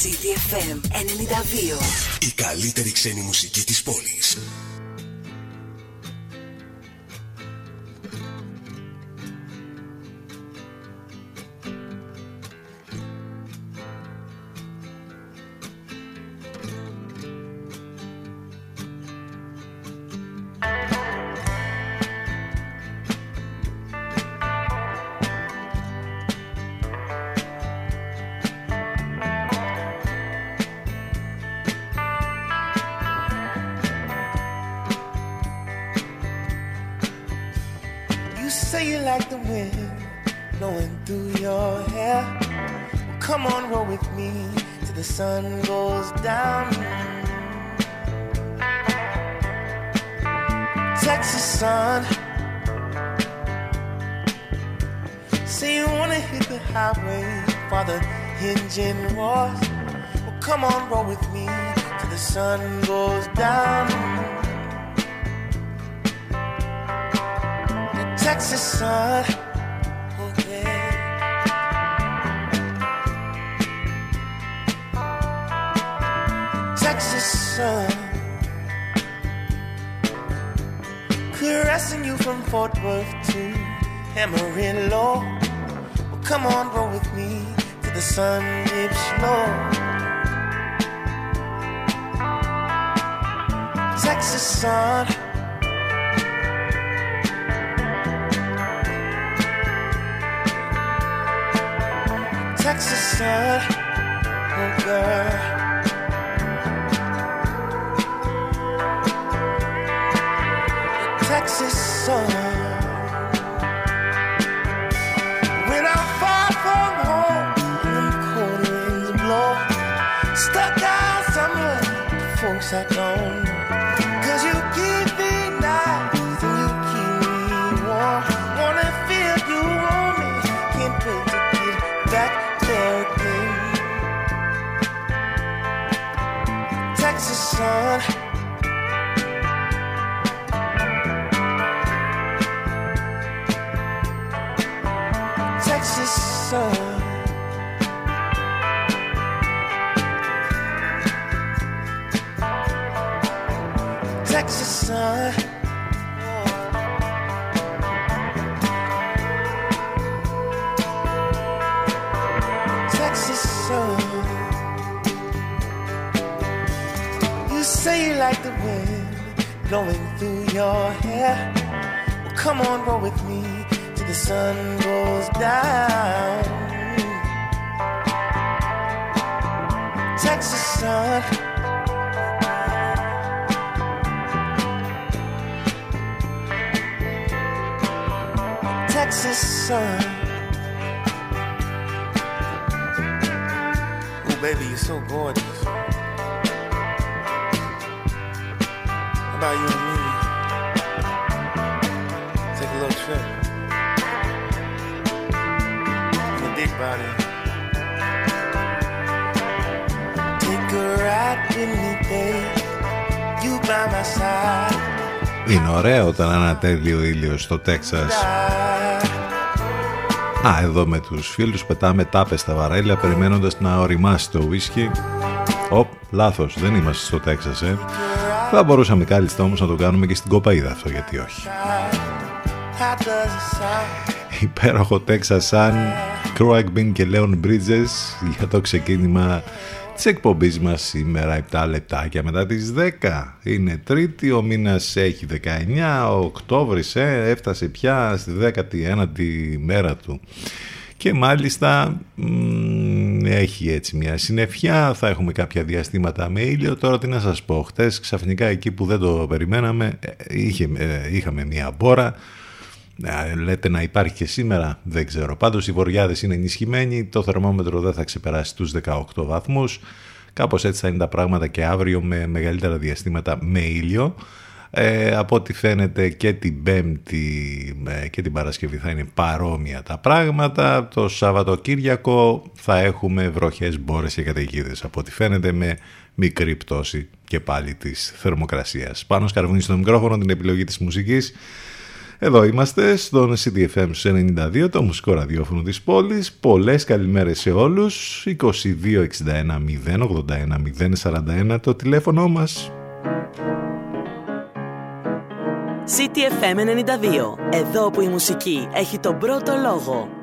CDFM 92. Η καλύτερη ξένη μουσική της πόλης. Είναι ωραίο όταν ανατέλει ο ήλιος στο Τέξας. Α, εδώ με τους φίλους πετάμε τάπες στα βαρέλια περιμένοντας να οριμάσει το ουίσκι. Οπ, λάθος, δεν είμαστε στο Τέξας, ε. Θα μπορούσαμε κάλλιστα όμως να το κάνουμε και στην Κοπαίδα αυτό, γιατί όχι. Υπέροχο Τέξας σαν Croagbin και Leon Bridges για το ξεκίνημα της εκπομπής μας σήμερα 7 λεπτάκια μετά τις 10. Είναι Τρίτη, ο μήνας έχει 19, ο Οκτώβρης ε, έφτασε πια στη 19η μέρα του. Και μάλιστα έχει έτσι μια συννεφιά, θα έχουμε κάποια διαστήματα με ήλιο. Τώρα τι να σας πω, χτες ξαφνικά εκεί που δεν το περιμέναμε ε, είχε, ε, είχαμε μια μπόρα λέτε να υπάρχει και σήμερα, δεν ξέρω. Πάντως οι βοριάδες είναι ενισχυμένοι, το θερμόμετρο δεν θα ξεπεράσει τους 18 βαθμούς. Κάπως έτσι θα είναι τα πράγματα και αύριο με μεγαλύτερα διαστήματα με ήλιο. Ε, από ό,τι φαίνεται και την Πέμπτη και την Παρασκευή θα είναι παρόμοια τα πράγματα. Το Σαββατοκύριακο θα έχουμε βροχές, μπόρες και καταιγίδες. Από ό,τι φαίνεται με μικρή πτώση και πάλι της θερμοκρασίας. Πάνω σκαρβούνι στο μικρόφωνο την επιλογή της μουσικής Εδώ είμαστε στον CDFM 92, το μουσικό ραδιόφωνο της πόλης. Πολλές καλημέρες σε όλους. 2261 081 041 το τηλέφωνο μας. CTFM 92. Εδώ που η μουσική έχει τον πρώτο λόγο.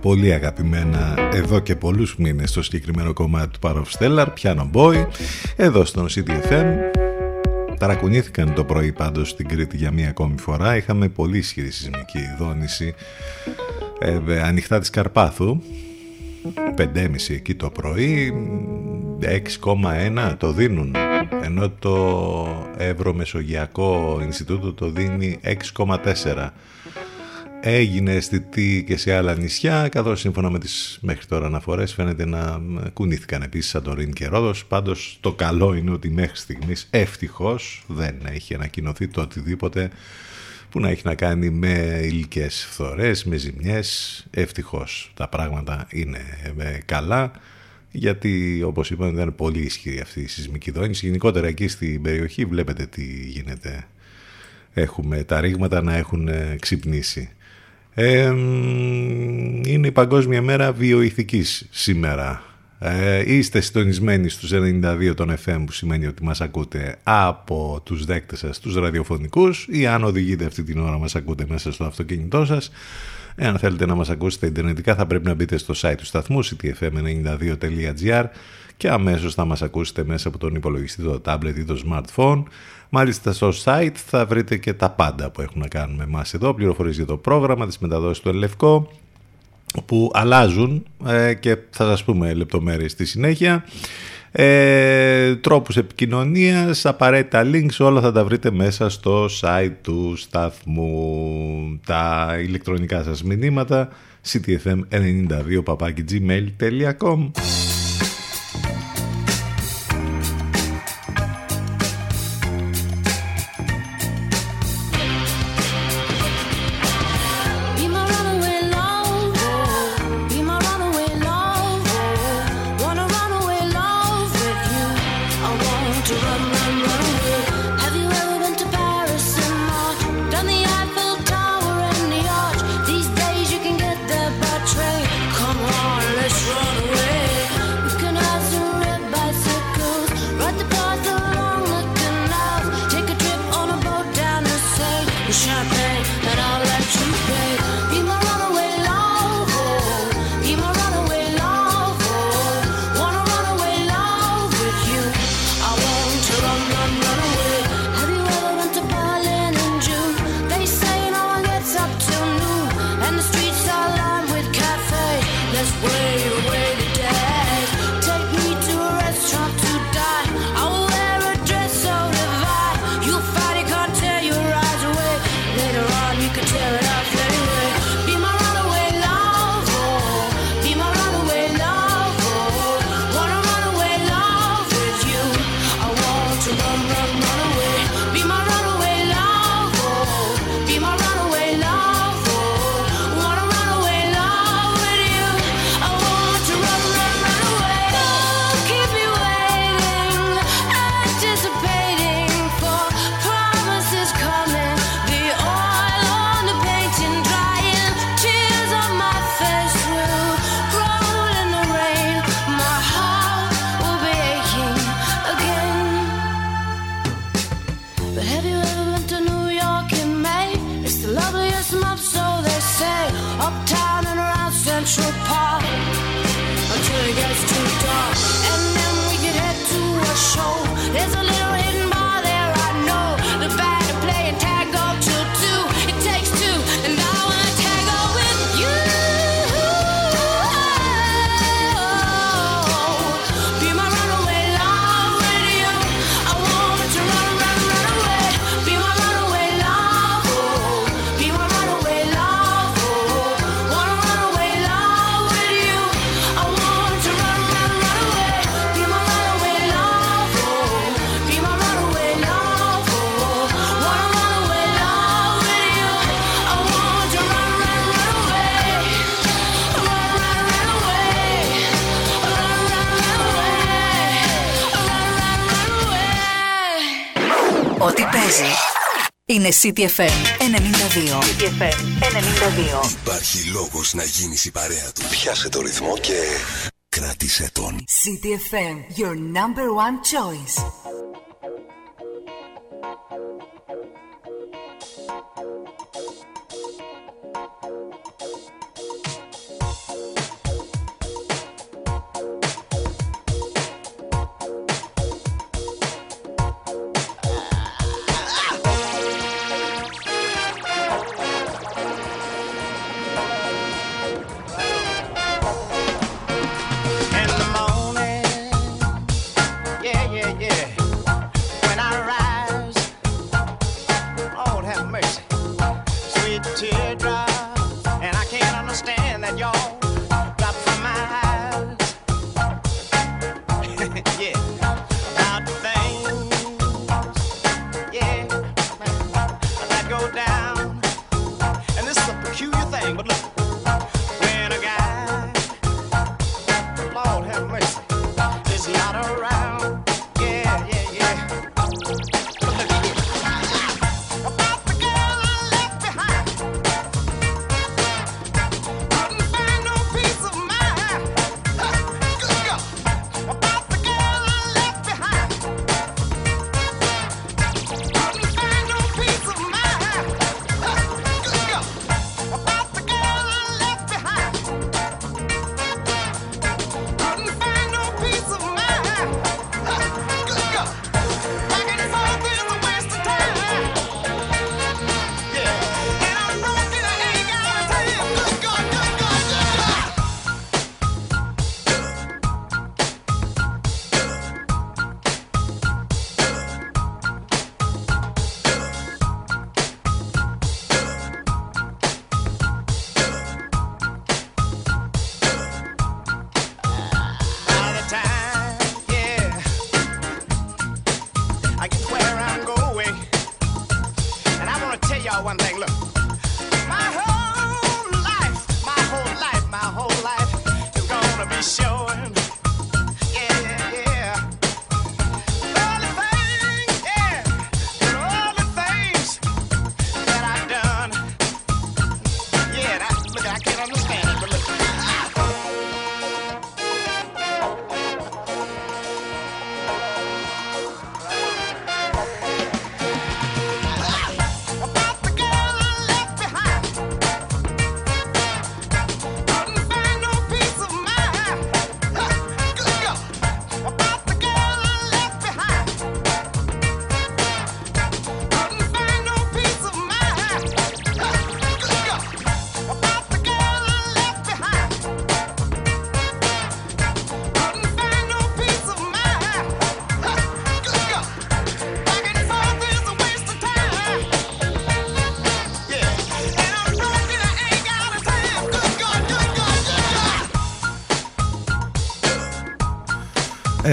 Πολύ αγαπημένα εδώ και πολλούς μήνες στο συγκεκριμένο κομμάτι του Power of Stellar, Piano Boy, εδώ στον CDFM. Ταρακουνήθηκαν το πρωί πάντως στην Κρήτη για μία ακόμη φορά. Είχαμε πολύ ισχυρή σεισμική δόνηση ε, ανοιχτά της Καρπάθου. 5,5 εκεί το πρωί, 6,1 το δίνουν ενώ το Ευρωμεσογειακό Ινστιτούτο το δίνει 6,4 έγινε αισθητή και σε άλλα νησιά καθώς σύμφωνα με τις μέχρι τώρα αναφορές φαίνεται να κουνήθηκαν επίσης Σαντορίν και Ρόδος. Πάντως το καλό είναι ότι μέχρι στιγμής ευτυχώς δεν έχει ανακοινωθεί το οτιδήποτε που να έχει να κάνει με υλικές φθορές, με ζημιές. Ευτυχώς τα πράγματα είναι ε, καλά γιατί όπως είπαμε ήταν πολύ ισχυρή αυτή η σεισμική δόνηση. Γενικότερα εκεί στην περιοχή βλέπετε τι γίνεται. Έχουμε τα ρήγματα να έχουν ε, ξυπνήσει είναι η Παγκόσμια Μέρα Βιοειθικής σήμερα. Ε, είστε συντονισμένοι στους 92 των FM που σημαίνει ότι μας ακούτε από τους δέκτες σας, τους ραδιοφωνικούς ή αν οδηγείτε αυτή την ώρα μας ακούτε μέσα στο αυτοκίνητό σας. Εάν θέλετε να μας ακούσετε ιντερνετικά θα πρέπει να μπείτε στο site του σταθμού ctfm92.gr και αμέσως θα μας ακούσετε μέσα από τον υπολογιστή, το tablet ή το smartphone. Μάλιστα στο site θα βρείτε και τα πάντα που έχουν να κάνουν με εμάς εδώ, πληροφορίες για το πρόγραμμα, τις μεταδόσεις του Ελευκό, που αλλάζουν ε, και θα σας πούμε λεπτομέρειες στη συνέχεια. Ε, τρόπους επικοινωνίας, απαραίτητα links, όλα θα τα βρείτε μέσα στο site του σταθμού. Τα ηλεκτρονικά σας μηνύματα ctfm92 Είναι CTFM 92. CTFM 92. Υπάρχει λόγος να γίνεις η παρέα του. Πιάσε το ρυθμό και κράτησε τον. CTFM, your number one choice. down. And this is a peculiar thing, but look.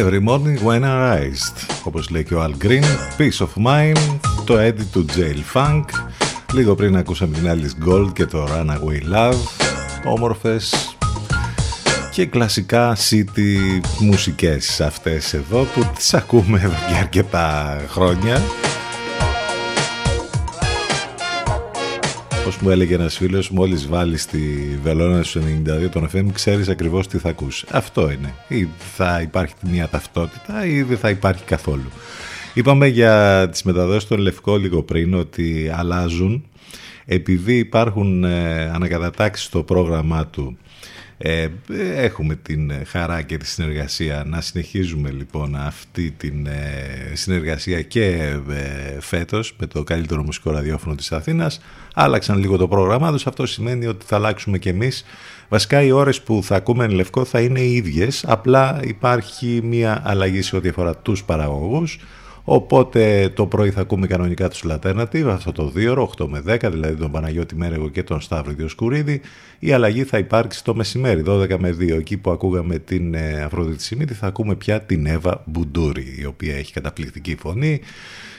Every morning when I rise. Όπως λέει και ο Al Green Peace of Mind το edit του Jail Funk. Λίγο πριν ακούσαμε την Alice Gold και το Runaway Love. Όμορφες και κλασικά city μουσικές αυτές εδώ που τις ακούμε εδώ και αρκετά χρόνια Όπως μου έλεγε ένας φίλος, μόλις βάλεις τη βελόνα σου 92 τον FM, ξέρεις ακριβώς τι θα ακούσει. Αυτό είναι. Ή θα υπάρχει μια ταυτότητα ή δεν θα υπάρχει καθόλου. Είπαμε για τις μεταδόσεις των Λευκό λίγο πριν ότι αλλάζουν επειδή υπάρχουν ε, ανακατατάξεις στο πρόγραμμά του ε, έχουμε την χαρά και τη συνεργασία. Να συνεχίζουμε λοιπόν αυτή την ε, συνεργασία και ε, φέτος με το καλύτερο μουσικό ραδιόφωνο της Αθήνας. Άλλαξαν λίγο το πρόγραμμά τους. Αυτό σημαίνει ότι θα αλλάξουμε και εμείς. Βασικά οι ώρες που θα ακούμε εν λευκό θα είναι οι ίδιες. Απλά υπάρχει μια αλλαγή σε ό,τι αφορά τους παραγωγούς Οπότε το πρωί θα ακούμε κανονικά τους Alternative, αυτό το 2 8 με 10, δηλαδή τον Παναγιώτη Μέρεγο και τον Σταύρο Διοσκουρίδη. Η αλλαγή θα υπάρξει το μεσημέρι, 12 με 2. Εκεί που ακούγαμε την ε, Αφροδίτη Σιμίτη θα ακούμε πια την Εύα Μπουντούρη, η οποία έχει καταπληκτική φωνή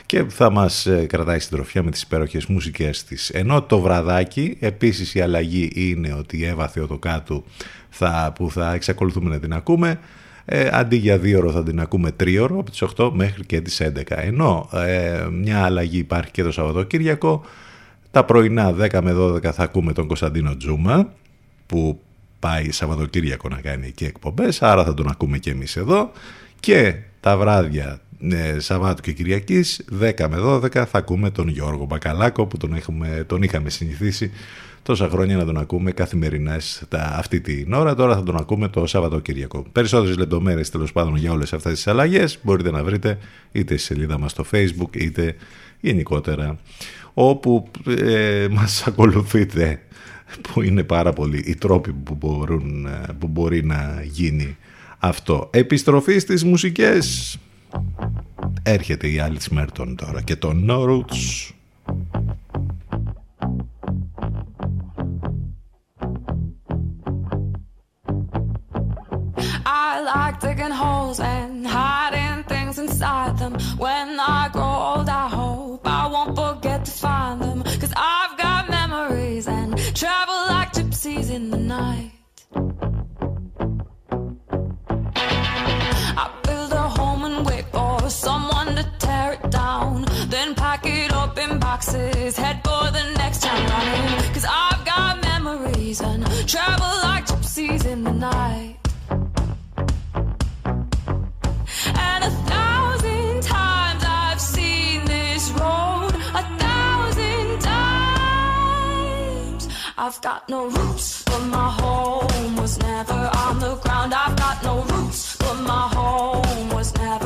και θα μας ε, κρατάει στην τροφιά με τις υπέροχες μουσικές της. Ενώ το βραδάκι, επίσης η αλλαγή είναι ότι η Εύα Θεοτοκάτου θα, που θα εξακολουθούμε να την ακούμε, ε, αντί για δύο ώρο θα την ακούμε τρίωρο από τις 8 μέχρι και τις 11. Ενώ ε, μια αλλαγή υπάρχει και το Σαββατοκύριακο. Τα πρωινά 10 με 12 θα ακούμε τον Κωνσταντίνο Τζούμα που πάει Σαββατοκύριακο να κάνει εκεί εκπομπές, άρα θα τον ακούμε και εμείς εδώ. Και τα βράδια ε, Σαββάτου και Κυριακής 10 με 12 θα ακούμε τον Γιώργο Μπακαλάκο που τον, έχουμε, τον είχαμε συνηθίσει τόσα χρόνια να τον ακούμε καθημερινά αυτή την ώρα. Τώρα θα τον ακούμε το Σαββατοκύριακο. Περισσότερες λεπτομέρειες τέλος πάντων για όλες αυτές τις αλλαγές μπορείτε να βρείτε είτε στη σελίδα μας στο Facebook είτε γενικότερα όπου ε, μας ακολουθείτε που είναι πάρα πολλοί οι τρόποι που, μπορούν, που μπορεί να γίνει αυτό. Επιστροφή στις μουσικές. Έρχεται η Alice Merton τώρα και το No Roots. like digging holes and hiding things inside them. When I grow old, I hope I won't forget to find them. Cause I've got memories and travel like gypsies in the night. I build a home and wait for someone to tear it down. Then pack it up in boxes, head for the next town running. Cause I've got memories and travel like gypsies in the night. I've got no roots, but my home was never on the ground. I've got no roots, but my home was never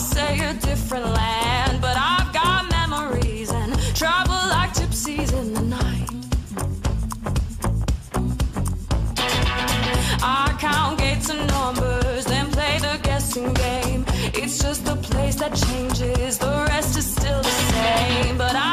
say a different land. But I've got memories and travel like gypsies in the night. I count gates and numbers, then play the guessing game. It's just the place that changes, the rest is still the same. But I've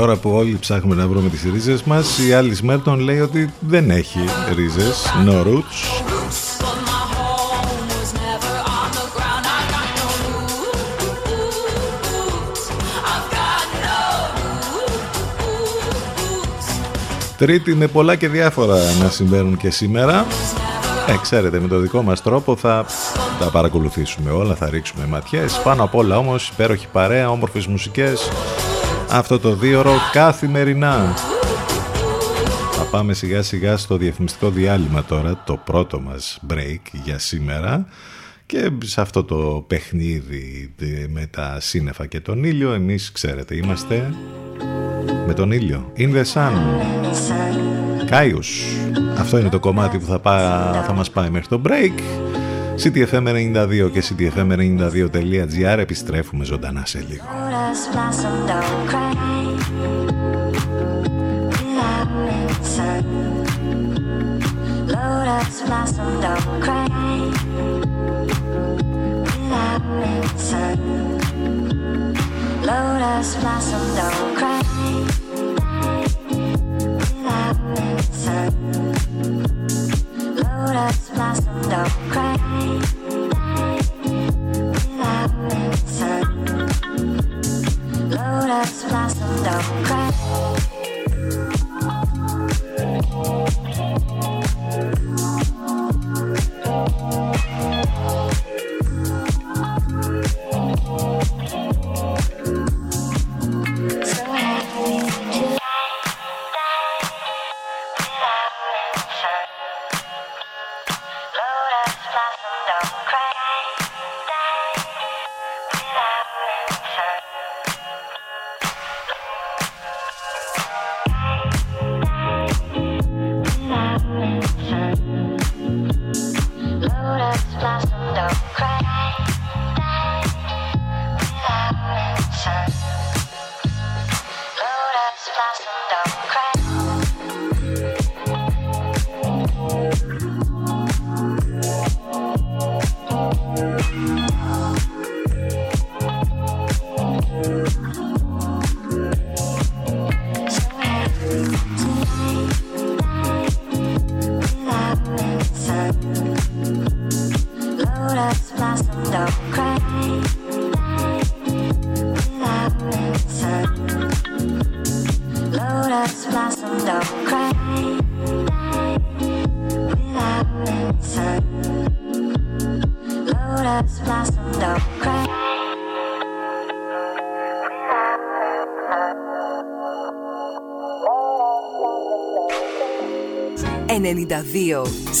ώρα που όλοι ψάχνουμε να βρούμε τις ρίζες μας, η άλλη Μέρτον λέει ότι δεν έχει ρίζες, no roots. Roots, but my home was never on the ground. I got no roots. I've got no roots. Τρίτη με πολλά και διάφορα να συμβαίνουν και σήμερα. Ε, ξέρετε, με το δικό μας τρόπο θα τα παρακολουθήσουμε όλα, θα ρίξουμε ματιές. Πάνω απ' όλα όμως υπέροχη παρέα, όμορφες μουσικές. Αυτό το δίωρο καθημερινά. Θα πάμε σιγά σιγά στο διαφημιστικό διάλειμμα τώρα, το πρώτο μας break για σήμερα. Και σε αυτό το παιχνίδι με τα σύννεφα και τον ήλιο, εμείς ξέρετε, είμαστε με τον ήλιο. In the sun. Κάιους. Αυτό είναι το κομμάτι που θα, πά, θα μας πάει μέχρι το break. CTFM92 και CTFM92.gr επιστρέφουμε ζωντανά σε λίγο. Lotus blossom, don't cry. Without sun. Lotus blossom, don't cry. though.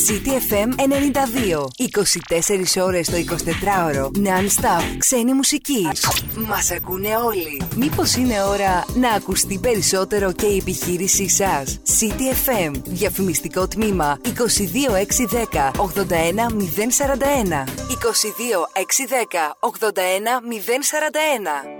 CTFM 92. 24 ώρες το 24ωρο. Non-stop. Ξένη μουσική. Μας ακούνε όλοι. Μήπως είναι ώρα να ακουστεί περισσότερο και η επιχείρησή σας; CTFM. Διαφημιστικό τμήμα 22610 81041. 22610 81041.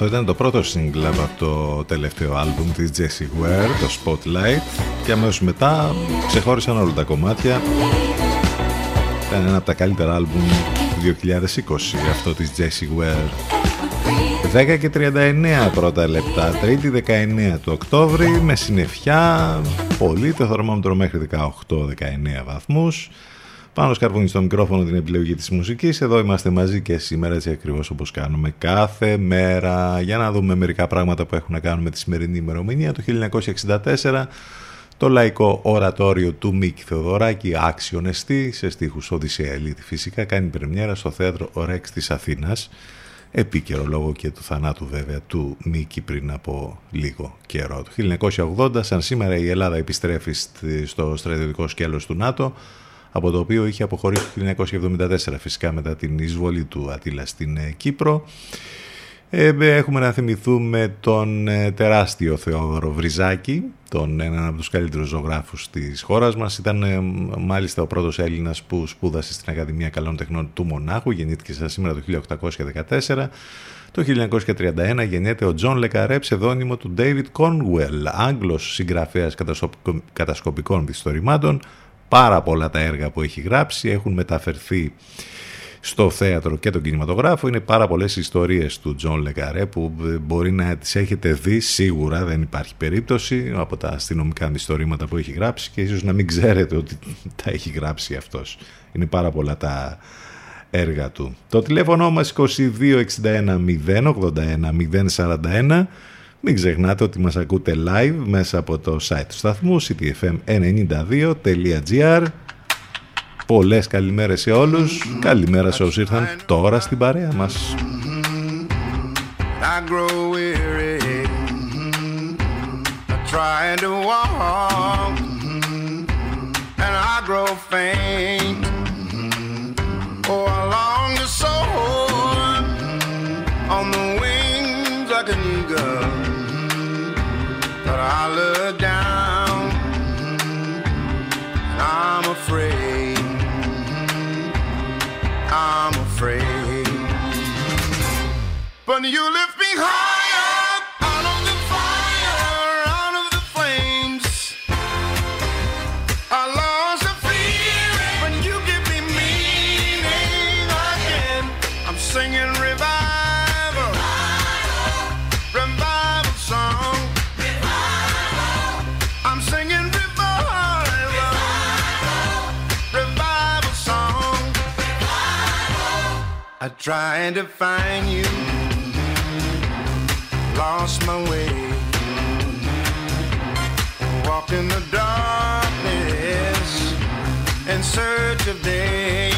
Αυτό ήταν το πρώτο single από το τελευταίο άλμπουμ της Jessie Ware, το Spotlight. Και αμέσως μετά ξεχώρισαν όλα τα κομμάτια. Ήταν ένα από τα καλύτερα άλμπουμ του 2020 αυτό της Jessie Ware. 10 και 39 πρώτα λεπτά, 3η 19 του Οκτώβρη με συννεφιά, πολύ το θερμόμετρο μέχρι 18-19 βαθμούς. Πάνω σκαρβούνι στο μικρόφωνο την επιλογή της μουσικής. Εδώ είμαστε μαζί και σήμερα έτσι ακριβώς όπως κάνουμε κάθε μέρα. Για να δούμε μερικά πράγματα που έχουν να κάνουν με τη σημερινή ημερομηνία. Το 1964 το λαϊκό ορατόριο του Μίκη Θεοδωράκη, άξιον εστί, σε στίχους Οδυσσέα Ελίτη φυσικά, κάνει πρεμιέρα στο θέατρο Ρέξ της Αθήνας. Επίκαιρο λόγο και του θανάτου βέβαια του Μίκη πριν από λίγο καιρό. Το 1980, σαν σήμερα η Ελλάδα επιστρέφει στο στρατιωτικό σκέλος του ΝΑΤΟ, από το οποίο είχε αποχωρήσει το 1974 φυσικά μετά την εισβολή του Ατήλα στην ε, Κύπρο. Ε, έχουμε να θυμηθούμε τον ε, τεράστιο Θεόδωρο Βρυζάκη, τον έναν από τους καλύτερους ζωγράφους της χώρας μας. Ήταν ε, μάλιστα ο πρώτος Έλληνας που σπούδασε στην Ακαδημία Καλών Τεχνών του Μονάχου, γεννήθηκε σαν σήμερα το 1814. Το 1931 γεννιέται ο Τζον Λε Καρέ, ψευδώνυμο του David Cornwell, Άγγλος συγγραφέας κατασκοπικών μυθιστορημάτων. Πάρα πολλά τα έργα που έχει γράψει έχουν μεταφερθεί στο θέατρο και τον κινηματογράφο. Είναι πάρα πολλές ιστορίες του Τζον Λε Καρέ που μπορεί να τις έχετε δει σίγουρα, δεν υπάρχει περίπτωση από τα αστυνομικά μυθιστορήματα που έχει γράψει και ίσως να μην ξέρετε ότι τα έχει γράψει αυτός. Είναι πάρα πολλά τα έργα του. Το τηλέφωνο μας 2261 081 041 μην ξεχνάτε ότι μας ακούτε live μέσα από το site του σταθμού ctfm92.gr Πολλές καλημέρες σε όλους. Καλημέρα σε όσους ήρθαν τώρα στην παρέα μας. I grow weary, trying to walk, But you lift me higher out of the fire, out of the flames. I lost the feeling when you give me meaning again. I'm singing revival, revival song. Revival. I'm singing revival, revival song. Revival. I tried to find you, lost my way, walked in the darkness in search of day.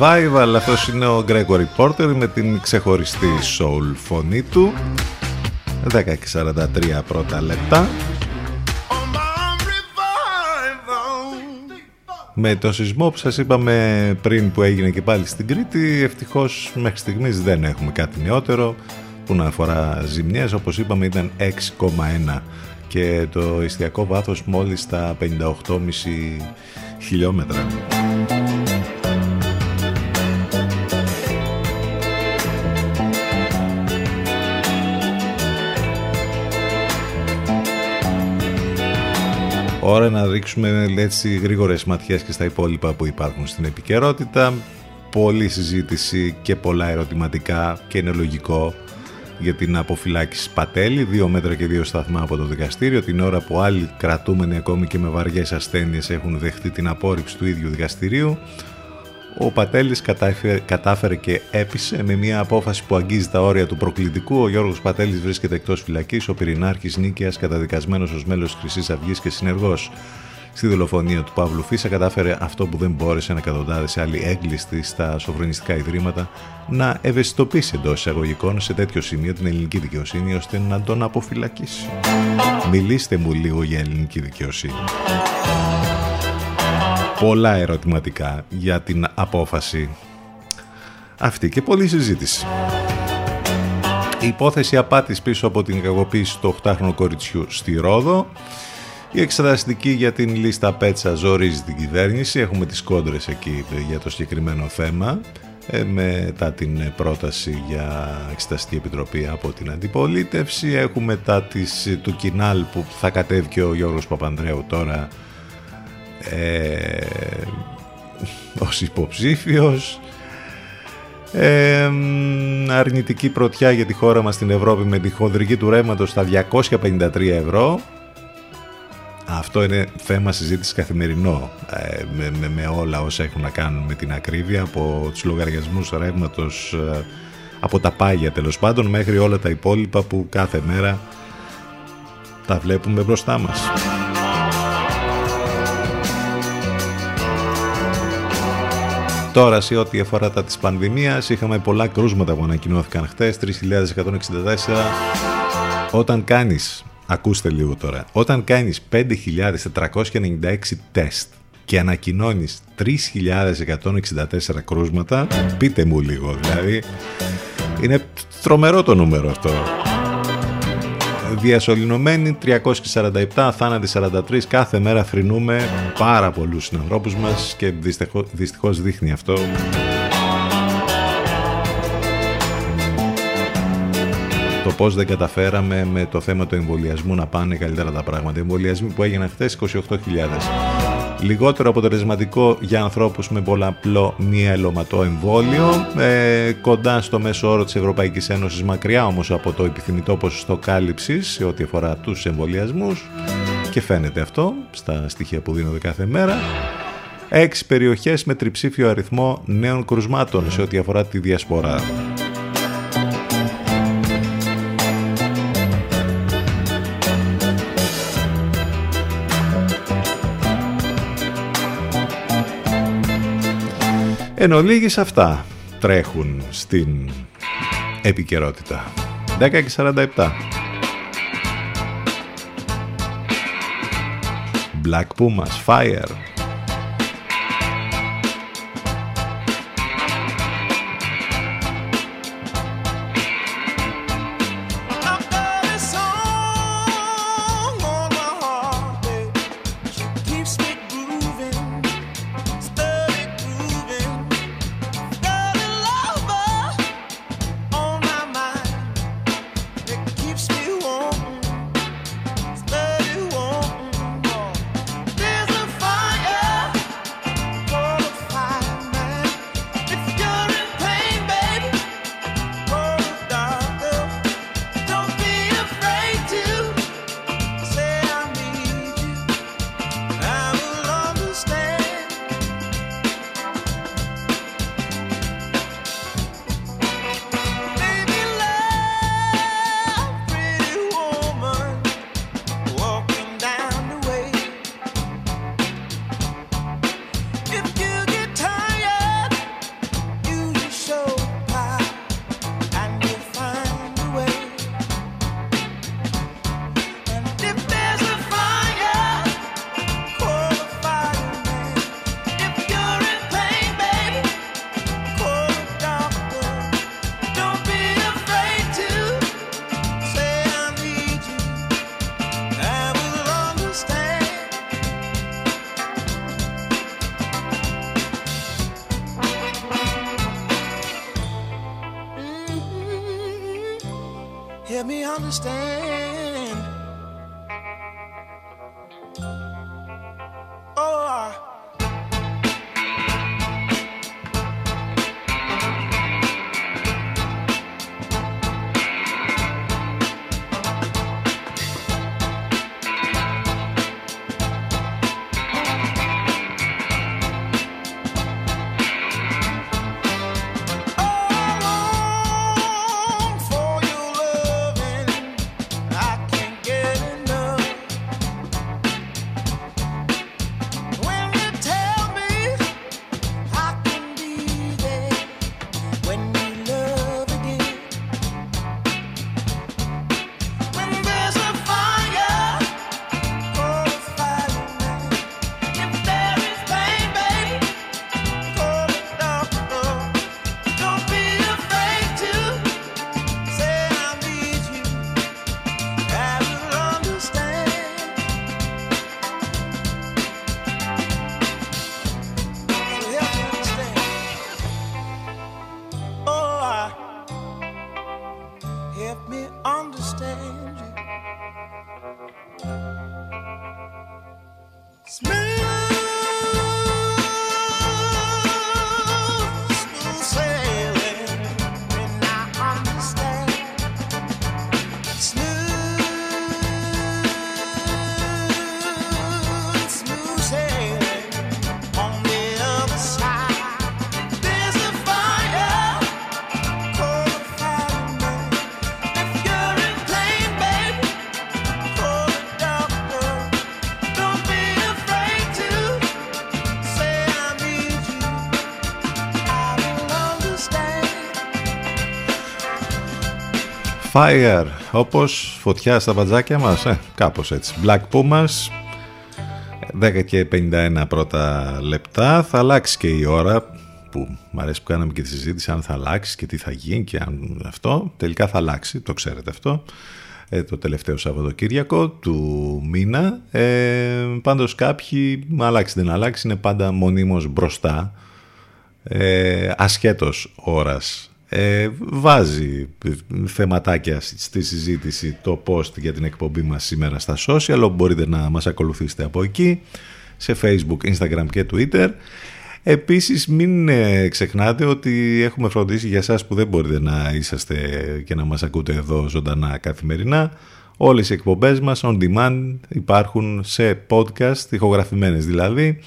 Revival, αυτός είναι ο Gregory Porter με την ξεχωριστή soul φωνή του. 10 και 43 πρώτα λεπτά. Με το σεισμό που σας είπαμε πριν που έγινε και πάλι στην Κρήτη ευτυχώς μέχρι στιγμής δεν έχουμε κάτι νεότερο που να αφορά ζημιές. Όπως είπαμε ήταν 6,1 και το ιστιακό βάθος μόλις τα 58,5 χιλιόμετρα. Ώρα να ρίξουμε έτσι γρήγορες ματιές και στα υπόλοιπα που υπάρχουν στην επικαιρότητα. Πολλή συζήτηση και πολλά ερωτηματικά και είναι λογικό για την αποφυλάκηση Πατέλη, δύο μέτρα και δύο σταθμά από το δικαστήριο, την ώρα που άλλοι κρατούμενοι ακόμη και με βαριές ασθένειες έχουν δεχτεί την απόρριψη του ίδιου δικαστηρίου. Ο Πατέλης κατάφερε και έπεισε με μια απόφαση που αγγίζει τα όρια του προκλητικού. Ο Γιώργος Πατέλης βρίσκεται εκτός φυλακής, ο πυρηνάρχης Νίκαιας καταδικασμένος ως μέλος της Χρυσής Αυγής και συνεργός στη δολοφονία του Παύλου Φίσα κατάφερε αυτό που δεν μπόρεσε να εκατοντάδε άλλοι έγκλειστοι στα σοφρονιστικά ιδρύματα να ευαισθητοποιήσει εντός εισαγωγικών σε τέτοιο σημείο την ελληνική δικαιοσύνη ώστε να τον αποφυλακίσει. Μιλήστε μου λίγο για ελληνική δικαιοσύνη. Πολλά ερωτηματικά για την απόφαση αυτή και πολλή συζήτηση. Η υπόθεση απάτης πίσω από την κακοποίηση του 8χρονου κοριτσιού στη Ρόδο η εξεταστική για την λίστα Πέτσα ζορίζει την κυβέρνηση. Έχουμε τις κόντρες εκεί για το συγκεκριμένο θέμα ε, μετά την πρόταση για εξεταστική επιτροπή από την αντιπολίτευση. Έχουμε τα της, του Κινάλ που θα κατέβει και ο Γιώργος Παπανδρέου τώρα ε, ως υποψήφιος. Ε, αρνητική πρωτιά για τη χώρα μας στην Ευρώπη με τη χονδρική του ρεύματος στα 253 ευρώ αυτό είναι θέμα συζήτησης καθημερινό ε, με, με, όλα όσα έχουν να κάνουν με την ακρίβεια από τους λογαριασμούς ρεύματος, ε, από τα πάγια τέλος πάντων μέχρι όλα τα υπόλοιπα που κάθε μέρα τα βλέπουμε μπροστά μας. Τώρα σε ό,τι αφορά τα της πανδημίας είχαμε πολλά κρούσματα που ανακοινώθηκαν χτες 3.164 όταν κάνεις Ακούστε λίγο τώρα. Όταν κάνεις 5.496 τεστ και ανακοινώνεις 3.164 κρούσματα, πείτε μου λίγο. Δηλαδή, είναι τρομερό το νούμερο αυτό. Διασωληνωμένοι 347, θάνατοι 43. Κάθε μέρα θρυνούμε πάρα πολλούς συνανθρώπους μας και δυστυχώς δείχνει αυτό το πώς δεν καταφέραμε με το θέμα του εμβολιασμού να πάνε καλύτερα τα πράγματα. Οι εμβολιασμοί που έγιναν χθες 28.000. Λιγότερο αποτελεσματικό για ανθρώπους με πολλαπλό μη ελωματό εμβόλιο, ε, κοντά στο μέσο όρο της Ευρωπαϊκής Ένωσης, μακριά όμως από το επιθυμητό ποσοστό κάλυψης σε ό,τι αφορά τους εμβολιασμούς και φαίνεται αυτό στα στοιχεία που δίνονται κάθε μέρα. Έξι περιοχές με τριψήφιο αριθμό νέων κρουσμάτων σε ό,τι αφορά τη διασπορά. Εν ολίγης αυτά τρέχουν στην επικαιρότητα. 10 και 47. Black Pumas, Fire. Fire, όπως φωτιά στα βατζάκια μας, ε, κάπως έτσι. Black Pumas, 10 και 51 πρώτα λεπτά, θα αλλάξει και η ώρα που μου αρέσει που κάναμε και τη συζήτηση αν θα αλλάξει και τι θα γίνει και αν αυτό, τελικά θα αλλάξει, το ξέρετε αυτό. Ε, το τελευταίο Σαββατοκύριακο του μήνα. Ε, πάντως κάποιοι, αλλάξει δεν αλλάξει, είναι πάντα μονίμως μπροστά, ε, ασχέτως ώρας. Ε, βάζει θεματάκια στη συζήτηση το post για την εκπομπή μας σήμερα στα social, μπορείτε να μας ακολουθήσετε από εκεί, σε Facebook, Instagram και Twitter. Επίσης μην ε, ξεχνάτε ότι έχουμε φροντίσει για σας που δεν μπορείτε να είσαστε και να μας ακούτε εδώ ζωντανά καθημερινά. Όλες οι εκπομπές μας on demand υπάρχουν σε podcast, ηχογραφημένες δηλαδή,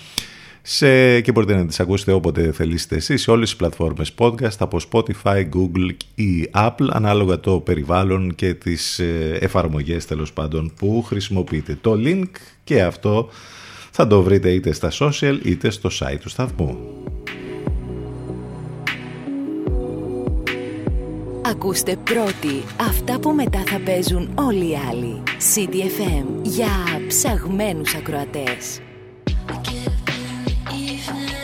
σε, και μπορείτε να τις ακούσετε όποτε θελήσετε εσείς σε όλες τις πλατφόρμες podcast από Spotify, Google ή Apple ανάλογα το περιβάλλον και τις ε, εφαρμογές τέλος πάντων που χρησιμοποιείτε. Το link και αυτό θα το βρείτε είτε στα social είτε στο site του σταθμού. Ακούστε πρώτοι αυτά που μετά θα παίζουν όλοι οι άλλοι. CDFM για ψαγμένους ακροατές. Even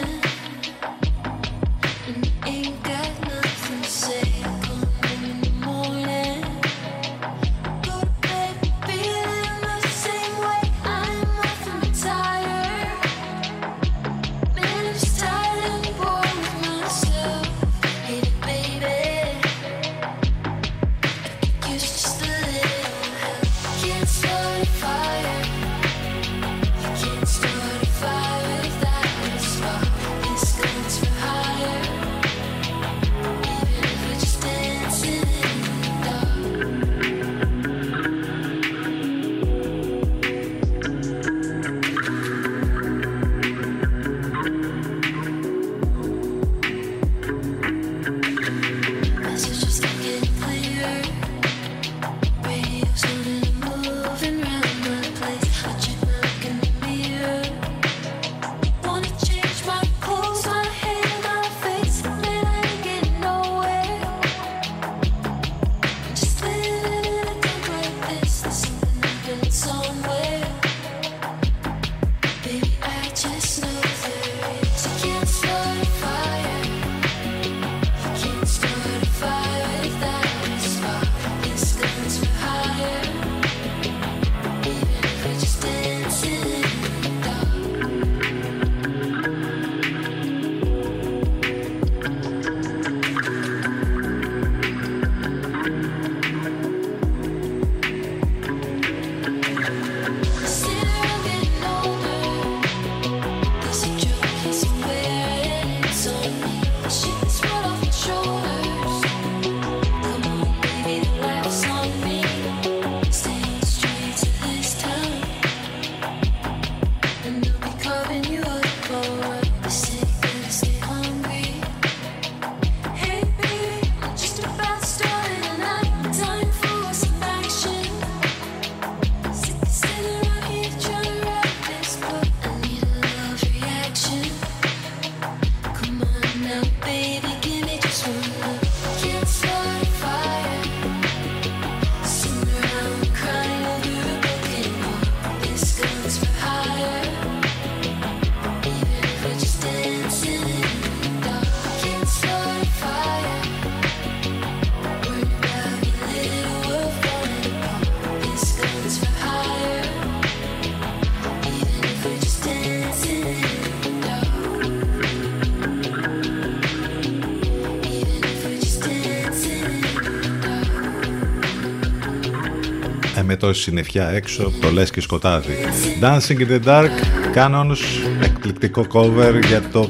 τόση συννεφιά έξω, το λες και σκοτάδι. Dancing in the Dark, Canons, εκπληκτικό cover για το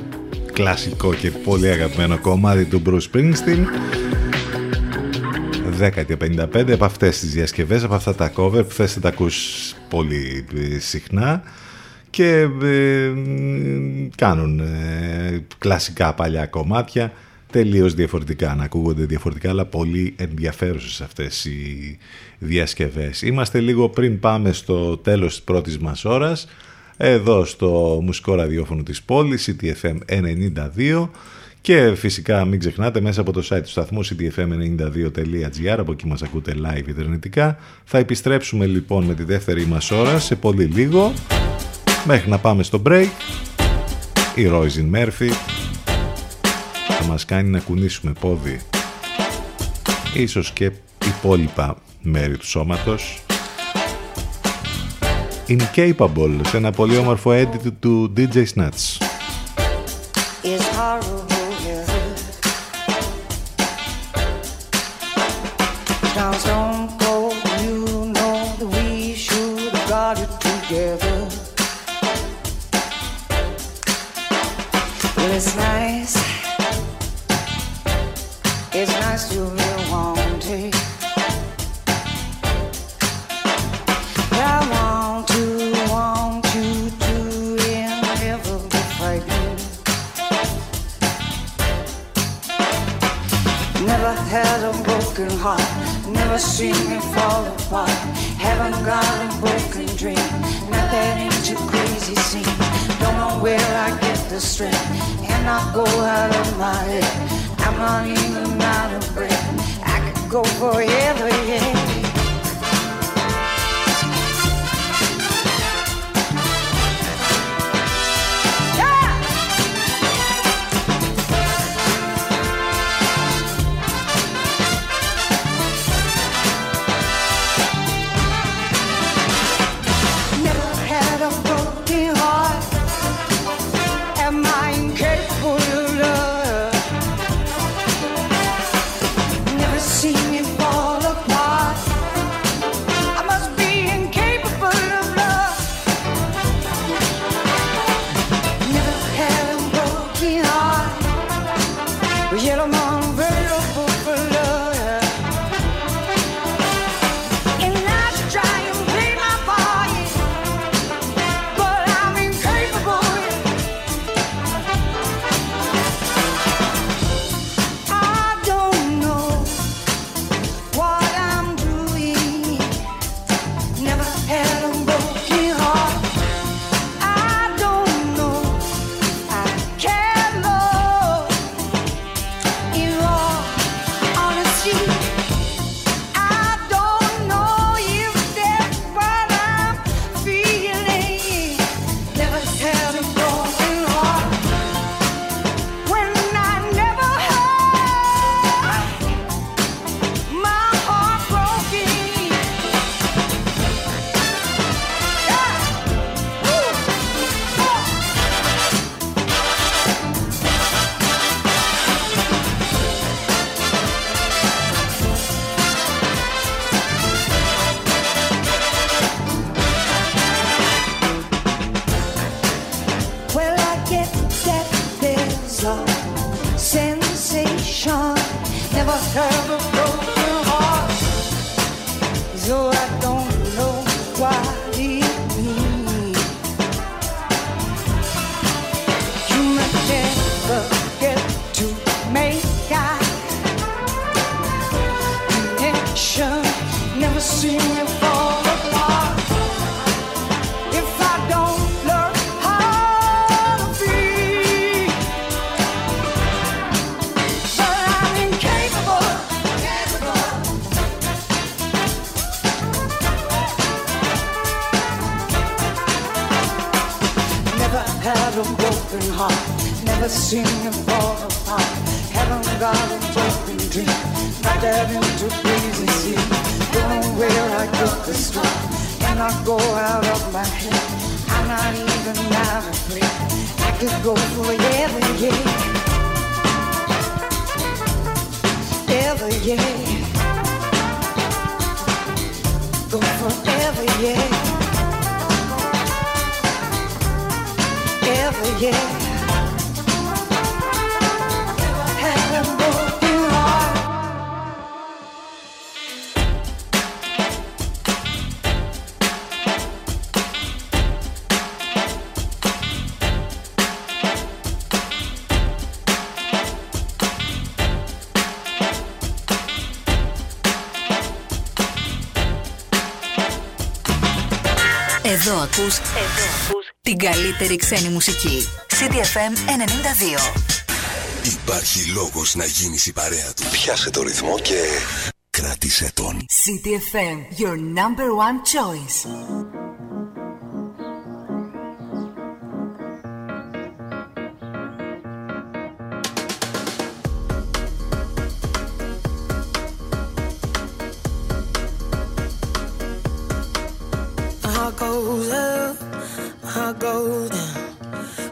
κλασικό και πολύ αγαπημένο κομμάτι του Bruce Springsteen. 10 από αυτές τις διασκευές, από αυτά τα cover που θες να τα ακούς πολύ ε, συχνά και ε, κάνουν ε, κλασικά παλιά κομμάτια τελείως διαφορετικά, να ακούγονται διαφορετικά αλλά πολύ ενδιαφέρουσες αυτές οι διασκευές. Είμαστε λίγο πριν πάμε στο τέλος της πρώτης μας ώρας, εδώ στο μουσικό ραδιόφωνο της πόλης, CTFM 92 Και φυσικά μην ξεχνάτε μέσα από το site του σταθμού ctfm92.gr από εκεί μας ακούτε live ιντερνετικά. Θα επιστρέψουμε λοιπόν με τη δεύτερη μας ώρα σε πολύ λίγο μέχρι να πάμε στο break. Η Ρόιζιν Μέρφυ θα μας κάνει να κουνήσουμε πόδι. Ίσως και υπόλοιπα μέρη του σώματος. Incapable σε ένα πολύ όμορφο edit του DJ Snatch. you will want. I want to want you to and never. Never had a broken heart, never seen me fall apart. Haven't got a broken dream, crazy. Don't know where I get the strength, and go out of my head. I'm not even not of break. I could go forever, yeah. Καλύτερη ξένη μουσική. CDFM 92. Υπάρχει λόγος να γίνεις η παρέα του. Πιάσε το ρυθμό και κράτησε τον. CTFM, your number one choice. Heart.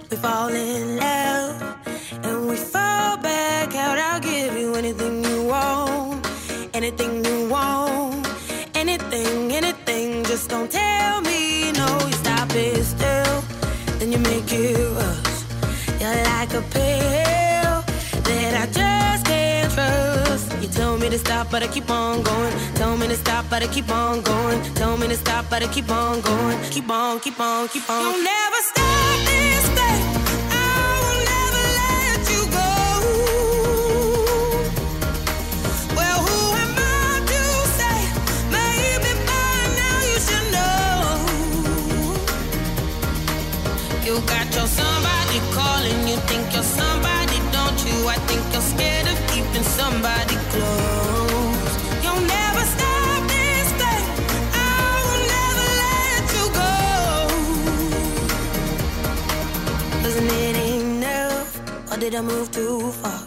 We fall in love and we fall back out. I'll give you anything you want, anything you want, anything, anything. Just don't tell me no. You stop it still, then you make it rush. You're like a pill that I just can't trust. You tell me to stop, but I keep on going. Tell me to stop, but I keep on going. Tell me to stop, but I keep on going. Keep on, keep on, keep on. You're somebody, don't you? I think you're scared of keeping somebody close. You'll never stop this thing. I will never let you go. Wasn't it enough? Or did I move too far?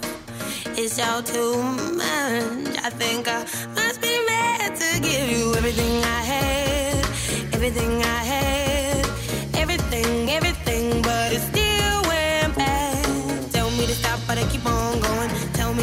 It's all too much. I think I must be mad to give you everything I had, everything I had,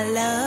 My love.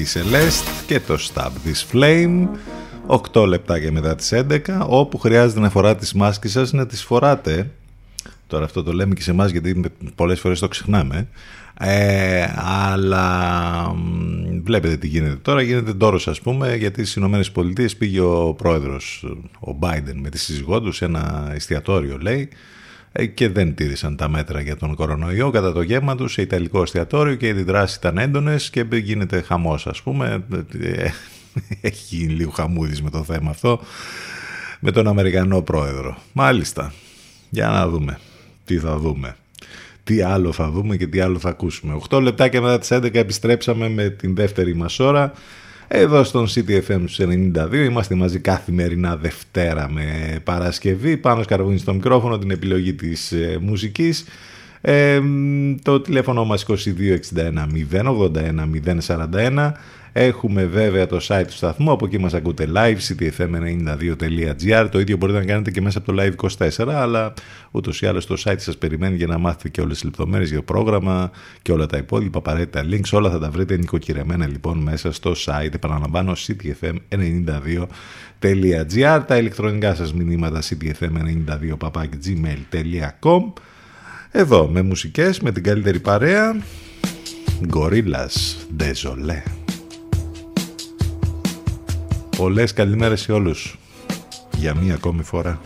Εκπληκτική Celeste και το Stab This Flame. 8 λεπτάκια μετά τις 11 όπου χρειάζεται να φοράτε τις μάσκες σας να τις φοράτε. Τώρα αυτό το λέμε και σε εμάς γιατί πολλές φορές το ξεχνάμε. Ε, αλλά μ, βλέπετε τι γίνεται τώρα. Γίνεται τόρος ας πούμε γιατί στις Ηνωμένες Πολιτείες πήγε ο πρόεδρος ο Biden με τη σύζυγό του σε ένα εστιατόριο λέει. ε, και δεν τήρησαν τα μέτρα για τον κορονοϊό κατά το γεύμα τους σε ιταλικό εστιατόριο και οι αντιδράσεις ήταν έντονες και γίνεται χαμός, ας πούμε. Ε, Έχει γίνει λίγο χαμούδι με το θέμα αυτό με τον Αμερικανό πρόεδρο. Μάλιστα. Για να δούμε τι θα δούμε. Τι άλλο θα δούμε και τι άλλο θα ακούσουμε. 8 λεπτάκια μετά τις 11 επιστρέψαμε με την δεύτερη μας ώρα. Εδώ στον CTFM στους 92 είμαστε μαζί καθημερινά Δευτέρα με Παρασκευή. Πάνω σκαρβούνι στο μικρόφωνο την επιλογή της ε, μουσικής. Ε, το τηλέφωνο μας 2261 081 041 Έχουμε βέβαια το site του σταθμού, από εκεί μας ακούτε live, ctfm92.gr. Το ίδιο μπορείτε να κάνετε και μέσα από το live 24, αλλά ούτως ή άλλως το site σας περιμένει για να μάθετε και όλες τις λεπτομέρειες για το πρόγραμμα και όλα τα υπόλοιπα απαραίτητα links. Όλα θα τα βρείτε νοικοκυρεμένα λοιπόν μέσα στο site, επαναλαμβάνω, ctfm92.gr. Τα ηλεκτρονικά σας μηνύματα ctfm92.gmail.com Εδώ με μουσικές, με την καλύτερη παρέα, Gorillas Désolé. Πολλές καλημέρες σε όλους για μία ακόμη φορά.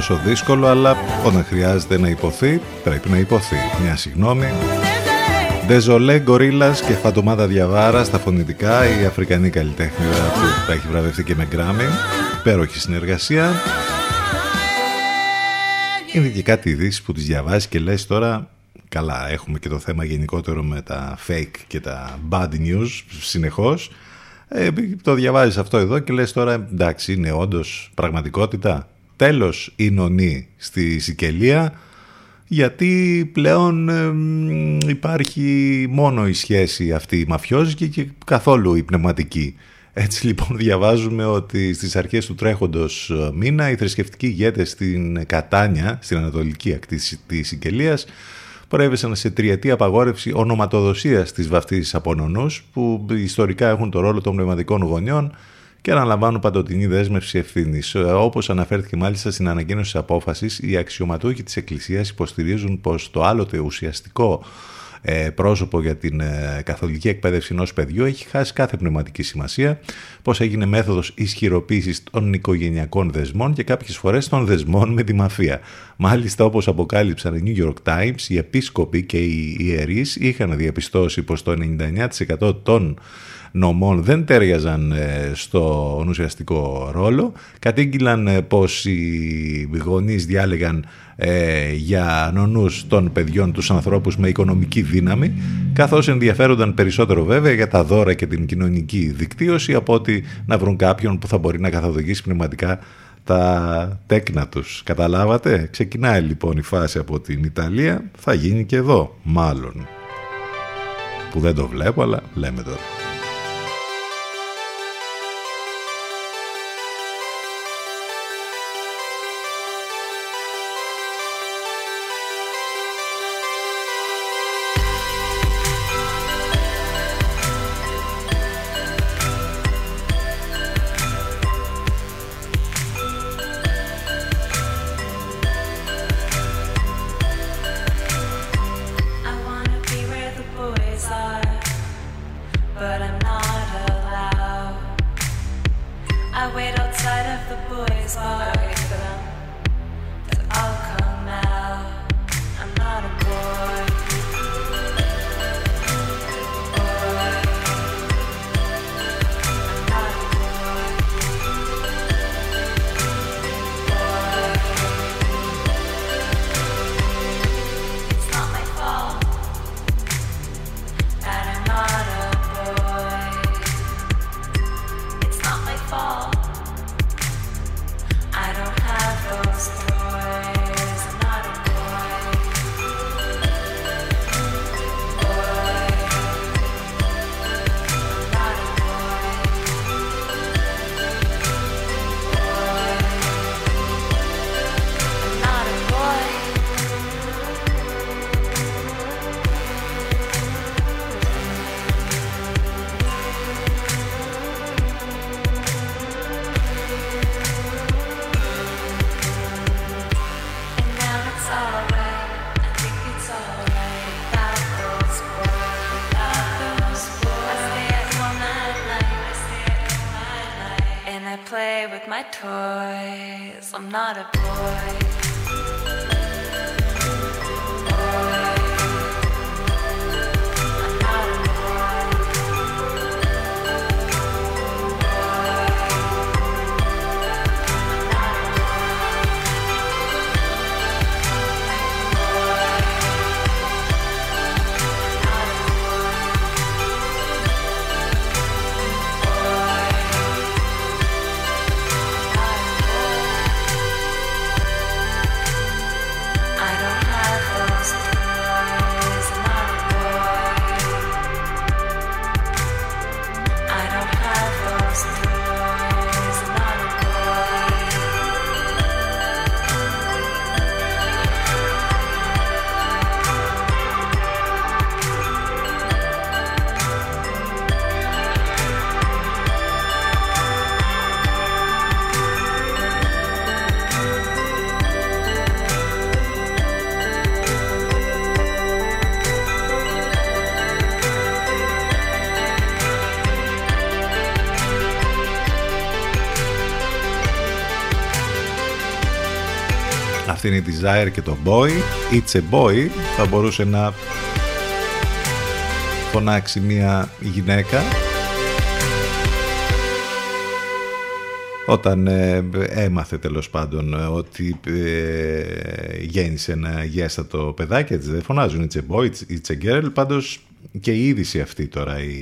Τόσο δύσκολο, αλλά όταν χρειάζεται να υποθεί, πρέπει να υποθεί. Μια συγγνώμη. Δεζολέ, Γκορίλας και Φατομάδα Διαβάρα στα φωνητικά, η Αφρικανή καλλιτέχνη που έχει βραβευτεί και με γκράμι. Υπέροχη συνεργασία. Είναι και κάτι ειδήσεις που τις διαβάζει και λες τώρα καλά έχουμε και το θέμα γενικότερο με τα fake και τα bad news συνεχώς ε, το διαβάζεις αυτό εδώ και λες τώρα εντάξει είναι όντως πραγματικότητα τέλος η νονή στη Σικελία γιατί πλέον υπάρχει μόνο η σχέση αυτή η μαφιόζικη και καθόλου η πνευματική. Έτσι λοιπόν διαβάζουμε ότι στις αρχές του τρέχοντος ε, μήνα οι θρησκευτικοί ηγέτες στην Κατάνια, στην ανατολική ακτή της Σικελίας, προέβησαν σε τριετή απαγόρευση ονοματοδοσίας της βαφτίσης από νονούς, που ιστορικά έχουν το ρόλο των πνευματικών γονιών και αναλαμβάνουν παντοτινή δέσμευση ευθύνης. Ε, Όπως αναφέρθηκε μάλιστα στην ανακοίνωση της απόφασης, οι αξιωματούχοι της Εκκλησίας υποστηρίζουν πως το άλλοτε ουσιαστικό ε, πρόσωπο για την ε, καθολική εκπαίδευση ενός παιδιού έχει χάσει κάθε πνευματική σημασία, πως έγινε μέθοδος ισχυροποίησης των οικογενειακών δεσμών και κάποιες φορές των δεσμών με τη μαφία. Μάλιστα, όπως αποκάλυψαν οι New York Times, οι επίσκοποι και οι ιερείς είχαν διαπιστώσει πως το 99% των νομών δεν τέριαζαν ε, στο ουσιαστικό ρόλο. Κατήγγυλαν ε, πως οι γονείς διάλεγαν ε, για νονούς των παιδιών τους ανθρώπους με οικονομική δύναμη καθώς ενδιαφέρονταν περισσότερο βέβαια για τα δώρα και την κοινωνική δικτύωση από ότι να βρουν κάποιον που θα μπορεί να καθοδηγήσει πνευματικά τα τέκνα τους. Καταλάβατε, ξεκινάει λοιπόν η φάση από την Ιταλία, θα γίνει και εδώ μάλλον. Που δεν το βλέπω αλλά λέμε τώρα. Είναι η Desire και το Boy. It's a Boy. Θα μπορούσε να φωνάξει μια γυναίκα όταν ε, έμαθε τέλος πάντων ότι ε, γέννησε ένα γέστατο παιδάκι έτσι δεν φωνάζουν it's a boy, it's a girl πάντως και η είδηση αυτή τώρα η,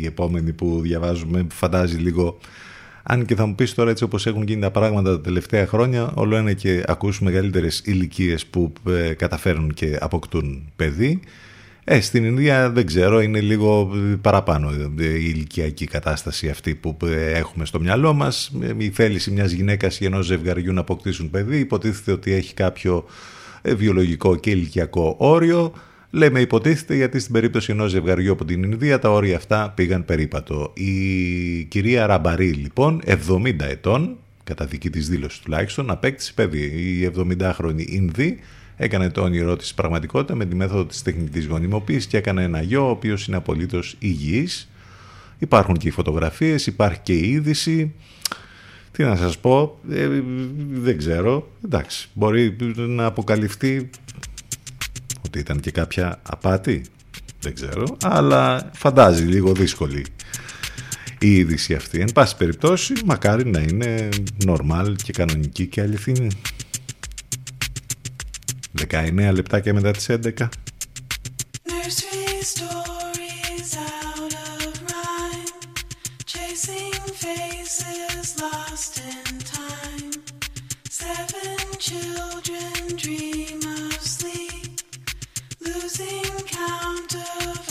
η επόμενη που διαβάζουμε φαντάζει λίγο αν και θα μου πεις τώρα έτσι όπως έχουν γίνει τα πράγματα τα τελευταία χρόνια, όλο είναι και ακούς μεγαλύτερες ηλικίες που ε, καταφέρουν και αποκτούν παιδί. Ε, στην Ινδία δεν ξέρω, είναι λίγο παραπάνω ε, η ηλικιακή κατάσταση αυτή που ε, έχουμε στο μυαλό μας. Η θέληση μιας γυναίκας ή ενός ζευγαριού να αποκτήσουν παιδί υποτίθεται ότι έχει κάποιο βιολογικό και ηλικιακό όριο. Λέμε υποτίθεται γιατί στην περίπτωση ενός ζευγαριού από την Ινδία τα όρια αυτά πήγαν περίπατο. Η κυρία Ραμπαρή λοιπόν, 70 ετών, κατά δική της δήλωση τουλάχιστον, απέκτησε παιδί. Η 70χρονη Ινδή έκανε το όνειρό της πραγματικότητα με τη μέθοδο της τεχνητής γονιμοποίησης και έκανε ένα γιο ο οποίος είναι απολύτως υγιής. Υπάρχουν και οι φωτογραφίες, υπάρχει και η είδηση. Τι να σας πω, ε, δεν ξέρω. Εντάξει, μπορεί να αποκαλυφθεί ότι ήταν και κάποια απάτη, δεν ξέρω, αλλά φαντάζει λίγο δύσκολη η είδηση αυτή. Εν πάση περιπτώσει, μακάρι να είναι normal και κανονική και αληθινή. 19 λεπτάκια μετά τις 11. sound of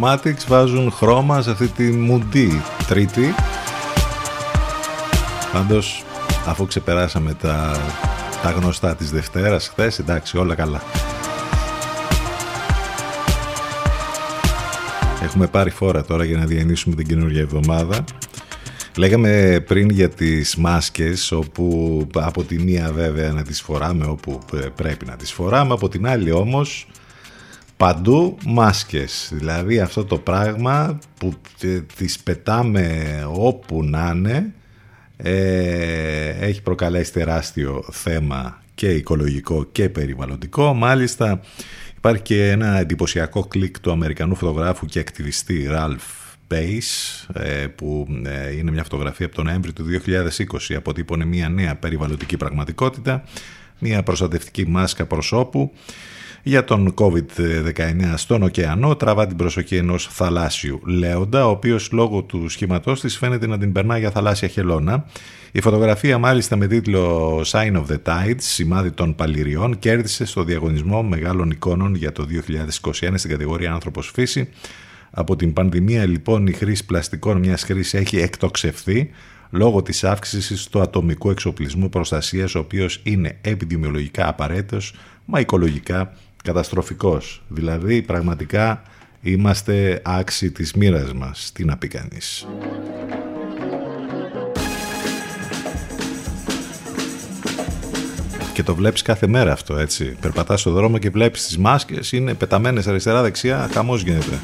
Chromatics βάζουν χρώμα σε αυτή τη μουντή τρίτη. Πάντως, αφού ξεπεράσαμε τα, τα γνωστά της Δευτέρας χθες, εντάξει, όλα καλά. Έχουμε πάρει φόρα τώρα για να διανύσουμε την καινούργια εβδομάδα. Λέγαμε πριν για τις μάσκες όπου από τη μία βέβαια να τις φοράμε όπου πρέπει να τις φοράμε από την άλλη όμως παντού μάσκες. Δηλαδή αυτό το πράγμα που τις πετάμε όπου να είναι ε, έχει προκαλέσει τεράστιο θέμα και οικολογικό και περιβαλλοντικό. Μάλιστα υπάρχει και ένα εντυπωσιακό κλικ του Αμερικανού φωτογράφου και ακτιβιστή Ραλφ Base ε, που ε, είναι μια φωτογραφία από τον Νοέμβρη του 2020 αποτύπωνε μια νέα περιβαλλοντική πραγματικότητα μια προστατευτική μάσκα προσώπου για τον COVID-19 στον ωκεανό τραβά την προσοχή ενός θαλάσσιου λέοντα ο οποίος λόγω του σχήματός της φαίνεται να την περνά για θαλάσσια χελώνα η φωτογραφία μάλιστα με τίτλο Sign of the Tides, σημάδι των παλιριών, κέρδισε στο διαγωνισμό μεγάλων εικόνων για το 2021 στην κατηγορία Άνθρωπος Φύση. Από την πανδημία λοιπόν η χρήση πλαστικών μιας χρήσης έχει εκτοξευθεί λόγω της αύξησης του ατομικού εξοπλισμού προστασίας ο οποίος είναι επιδημιολογικά απαραίτητος μα οικολογικά καταστροφικός. Δηλαδή πραγματικά είμαστε άξιοι της μοίρας μας. Τι να πει κανείς. και το βλέπεις κάθε μέρα αυτό έτσι. Περπατάς στο δρόμο και βλέπεις τις μάσκες, είναι πεταμένες αριστερά-δεξιά, χαμός γίνεται.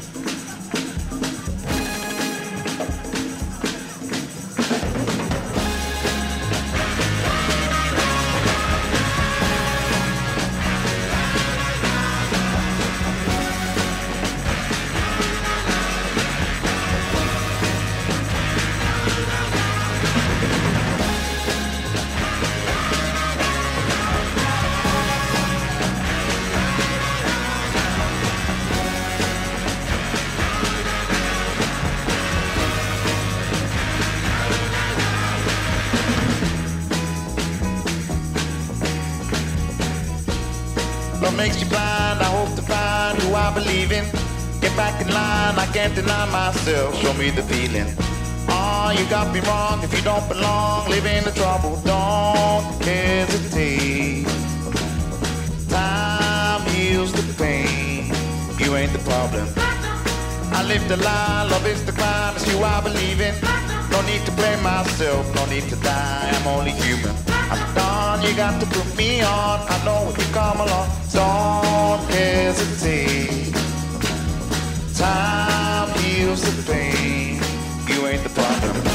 back in line, I can't deny myself. Show me the feeling. Ah, oh, you got me wrong. If you don't belong, live in the trouble. Don't hesitate. Time heals the pain. You ain't the problem. I live the lie, love is the crime. It's you I believe in. No need to blame myself, no need to die. I'm only human. I'm done. You got to put me on. I know if you come along, don't hesitate. Time heals the pain. You ain't the problem.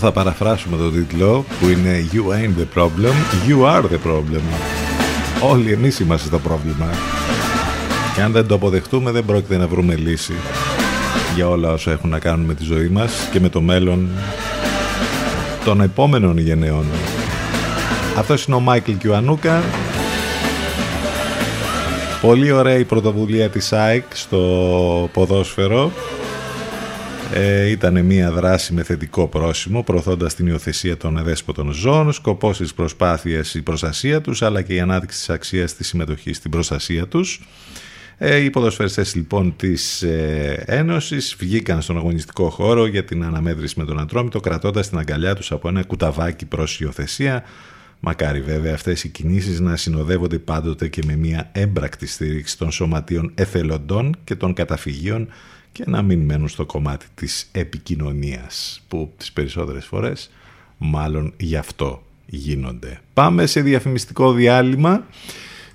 Θα παραφράσουμε τον τίτλο που είναι You ain't the problem, you are the problem. Όλοι εμείς είμαστε το πρόβλημα. Και αν δεν το αποδεχτούμε δεν πρόκειται να βρούμε λύση για όλα όσα έχουν να κάνουν με τη ζωή μας και με το μέλλον των επόμενων γενεών. Αυτός είναι ο Μάικλ Κιουανούκα. Πολύ ωραία η πρωτοβουλία της ΑΕΚ στο ποδόσφαιρο ε, ήταν μια δράση με θετικό πρόσημο, προωθώντας την υιοθεσία των εδέσποτων ζώων, σκοπός της προσπάθειας η προστασία τους, αλλά και η ανάδειξη της αξίας της συμμετοχής στην προστασία τους. Ε, οι ποδοσφαιριστές λοιπόν της ε, Ένωσης βγήκαν στον αγωνιστικό χώρο για την αναμέτρηση με τον Ατρόμητο κρατώντας την αγκαλιά τους από ένα κουταβάκι προς υιοθεσία. Μακάρι βέβαια αυτές οι κινήσεις να συνοδεύονται πάντοτε και με μια έμπρακτη στήριξη των σωματείων εθελοντών και των καταφυγίων και να μην μένουν στο κομμάτι της επικοινωνίας που τις περισσότερες φορές μάλλον γι' αυτό γίνονται. Πάμε σε διαφημιστικό διάλειμμα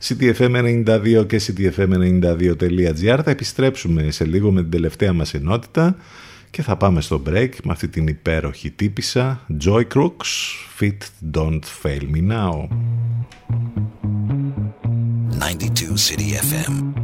ctfm92 και ctfm92.gr θα επιστρέψουμε σε λίγο με την τελευταία μας ενότητα και θα πάμε στο break με αυτή την υπέροχη τύπησα Joy Crooks Fit Don't Fail. Me Now 92 City FM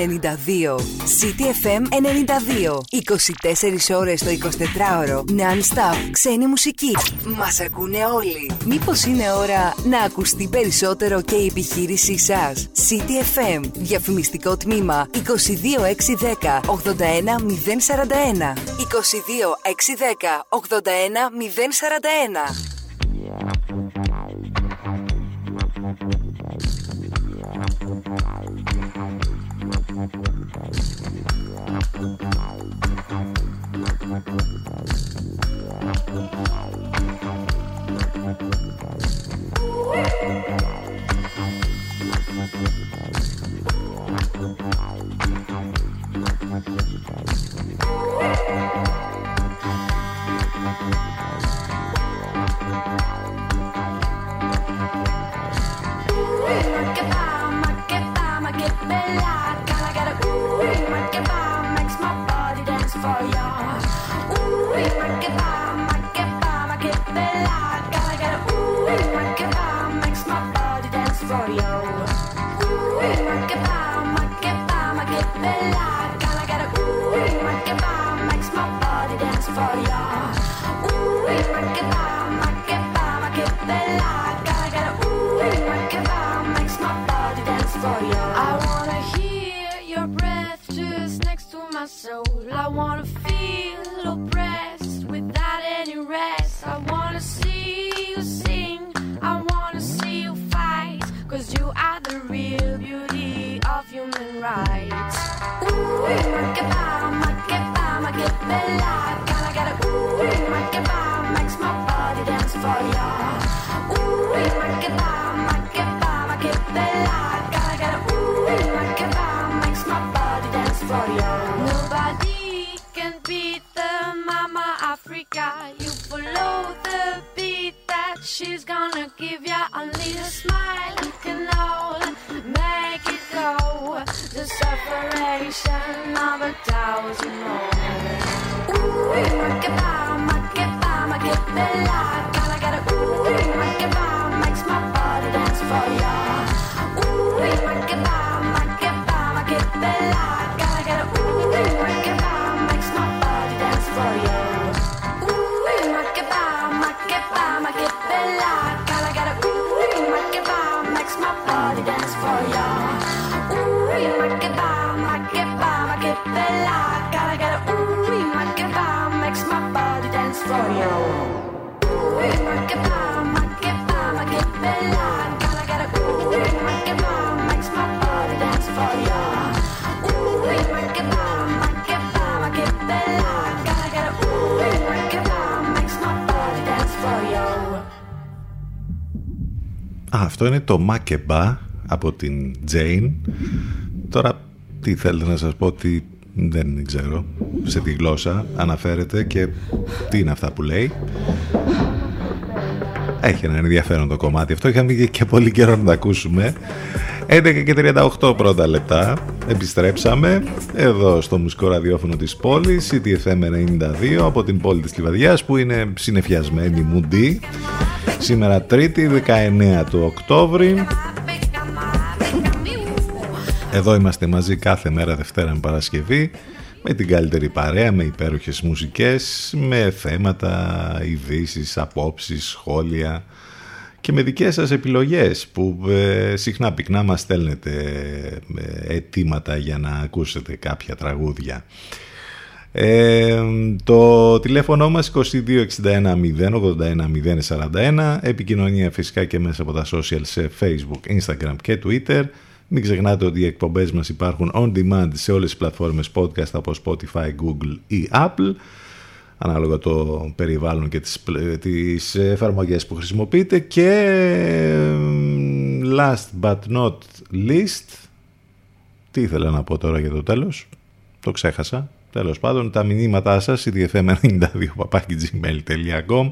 92. CTFM 92. 24 ώρες το 24ωρο. Non-stop. Ξένη μουσική. Μας ακούνε όλοι. Μήπως είναι ώρα να ακουστεί περισσότερο και η επιχείρησή σας; CTFM. Διαφημιστικό τμήμα 22610 81041. 22610 81041. Το Μακεμπά από την Jane. Τώρα τι θέλετε να σας πω ότι δεν ξέρω σε τι γλώσσα αναφέρεται και τι είναι αυτά που λέει. Έχει ένα ενδιαφέρον το κομμάτι αυτό. Είχαμε και πολύ καιρό να τα ακούσουμε. 11 και 38 πρώτα λεπτά. Επιστρέψαμε εδώ στο μουσικό ραδιόφωνο της πόλης, CTFM 92 από την πόλη της Λιβαδιάς που είναι συνεφιασμένη μουντή. Σήμερα Τρίτη 19 του Οκτώβρη Εδώ είμαστε μαζί κάθε μέρα Δευτέρα με Παρασκευή με την καλύτερη παρέα, με υπέροχες μουσικές, με θέματα, ειδήσεις, απόψεις, σχόλια και με δικές σας επιλογές που ε, συχνά πυκνά μας στέλνετε ε, αιτήματα για να ακούσετε κάποια τραγούδια. Ε, το τηλέφωνο μας 2261 081 041 επικοινωνία φυσικά και μέσα από τα social σε facebook, instagram και twitter. Μην ξεχνάτε ότι οι εκπομπές μας υπάρχουν on demand σε όλες τις πλατφόρμες podcast από Spotify, Google ή Apple ανάλογα το περιβάλλον και τις, τις εφαρμογές που χρησιμοποιείτε. Και last but not least τι ήθελα να πω τώρα για το τέλος; Το ξέχασα Τέλος πάντων, τα μηνύματά σας, cdfm92.gmail.com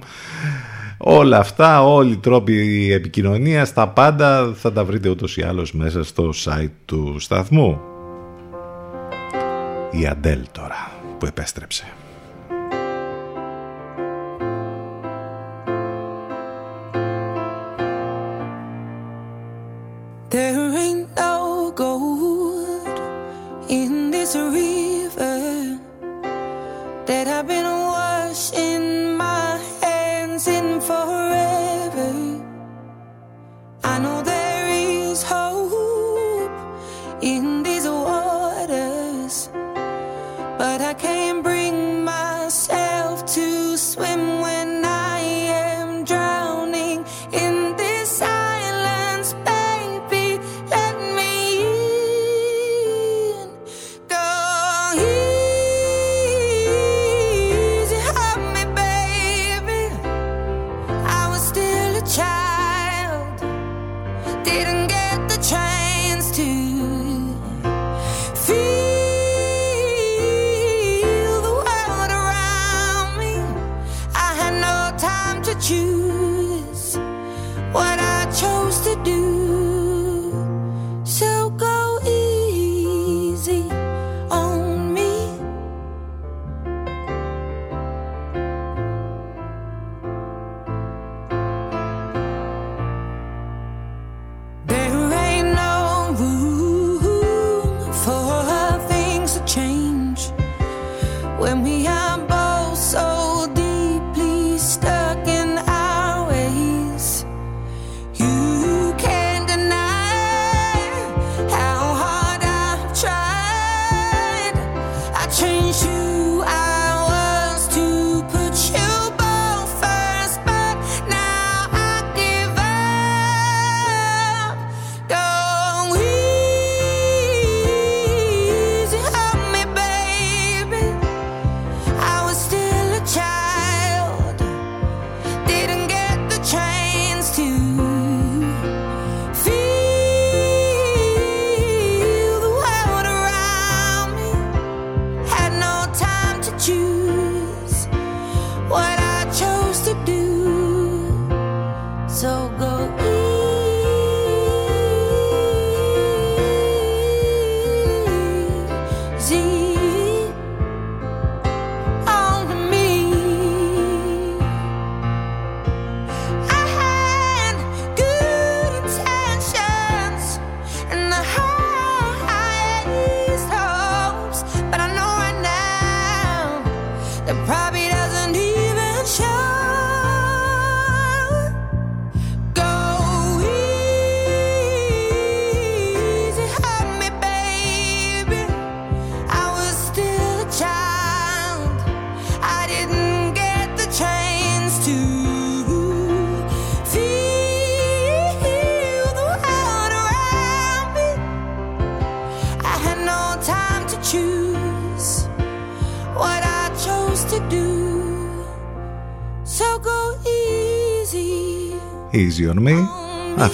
Όλα αυτά, όλοι οι τρόποι επικοινωνίας, τα πάντα θα τα βρείτε ούτως ή άλλως μέσα στο site του σταθμού. Η Αντέλ τώρα που επέστρεψε.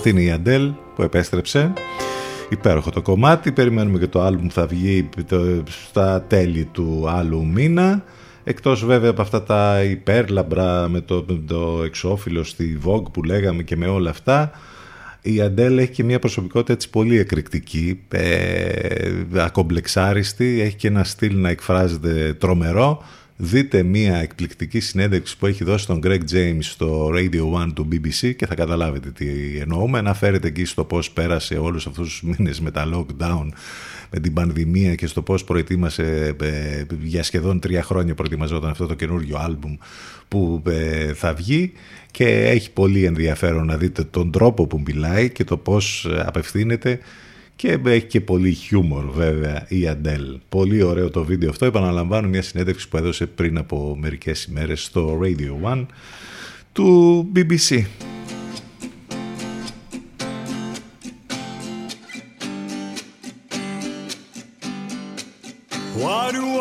Αυτή είναι η Αντέλ που επέστρεψε. Υπέροχο το κομμάτι. Περιμένουμε και το άλμπουμ θα βγει το- στα τέλη του άλλου μήνα. Εκτός βέβαια από αυτά τα υπέρλαμπρα με το, με το εξώφυλλο στη Vogue που λέγαμε και με όλα αυτά. Η Αντέλ έχει και μια προσωπικότητα έτσι πολύ εκρηκτική, ε, ακομπλεξάριστη, έχει και ένα στυλ να εκφράζεται τρομερό. Δείτε μια εκπληκτική συνέντευξη που έχει δώσει στον Greg James στο Radio 1 του BBC και θα καταλάβετε τι εννοούμε. Αναφέρεται εκεί στο πώς πέρασε όλους αυτούς τους μήνες με τα lockdown, με την πανδημία και στο πώς προετοίμασε ε, για σχεδόν τρία χρόνια προετοιμαζόταν αυτό το καινούργιο άλμπουμ που ε, θα βγει και έχει πολύ ενδιαφέρον να δείτε τον τρόπο που μιλάει και το πώς ε, απευθύνεται και έχει και πολύ χιούμορ βέβαια η Αντέλ. Πολύ ωραίο το βίντεο αυτό. Επαναλαμβάνω μια συνέντευξη που έδωσε πριν από μερικές ημέρες στο Radio 1 του BBC. Why do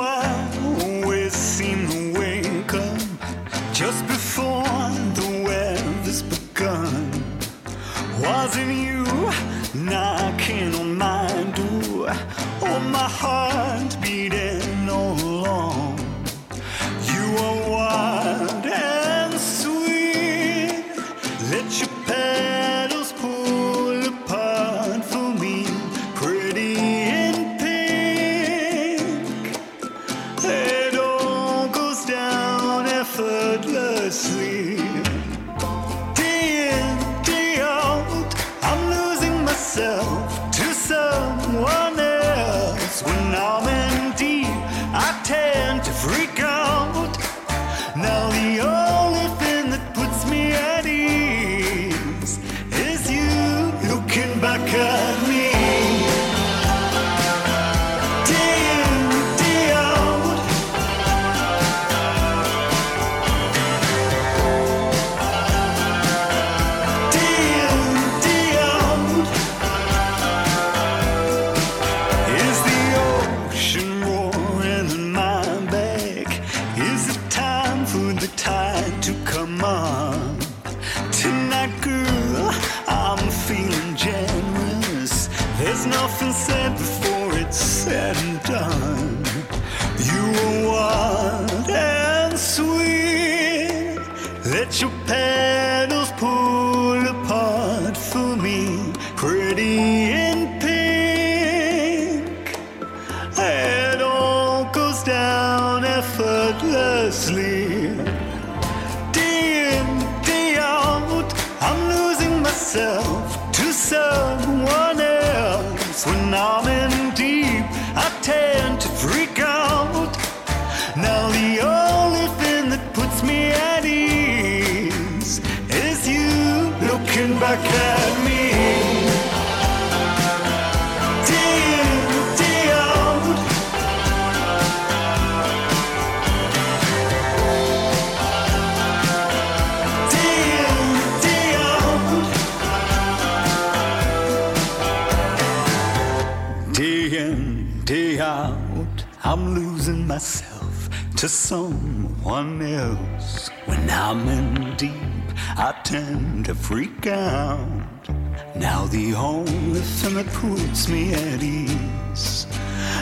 freak out. Now the only thing that puts me at ease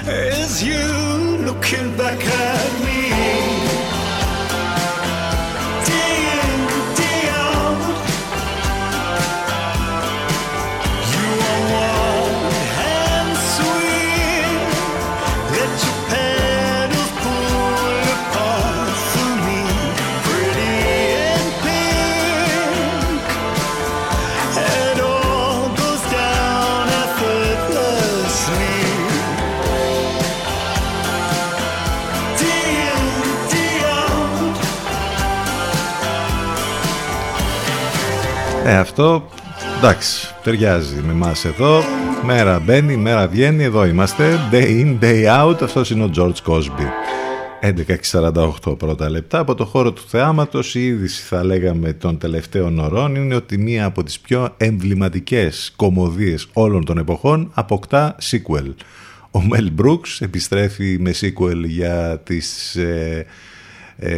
is you looking back at me. Ε, αυτό εντάξει, ταιριάζει με εμάς εδώ. Μέρα μπαίνει, μέρα βγαίνει, εδώ είμαστε. Day in, day out. Αυτός είναι ο George Cosby. 11.48 πρώτα λεπτά από το χώρο του θεάματος η είδηση θα λέγαμε των τελευταίων ωρών είναι ότι μία από τις πιο εμβληματικές κομμωδίες όλων των εποχών αποκτά sequel. Ο Μέλ Μπρούξ επιστρέφει με sequel για, τις, ε, ε,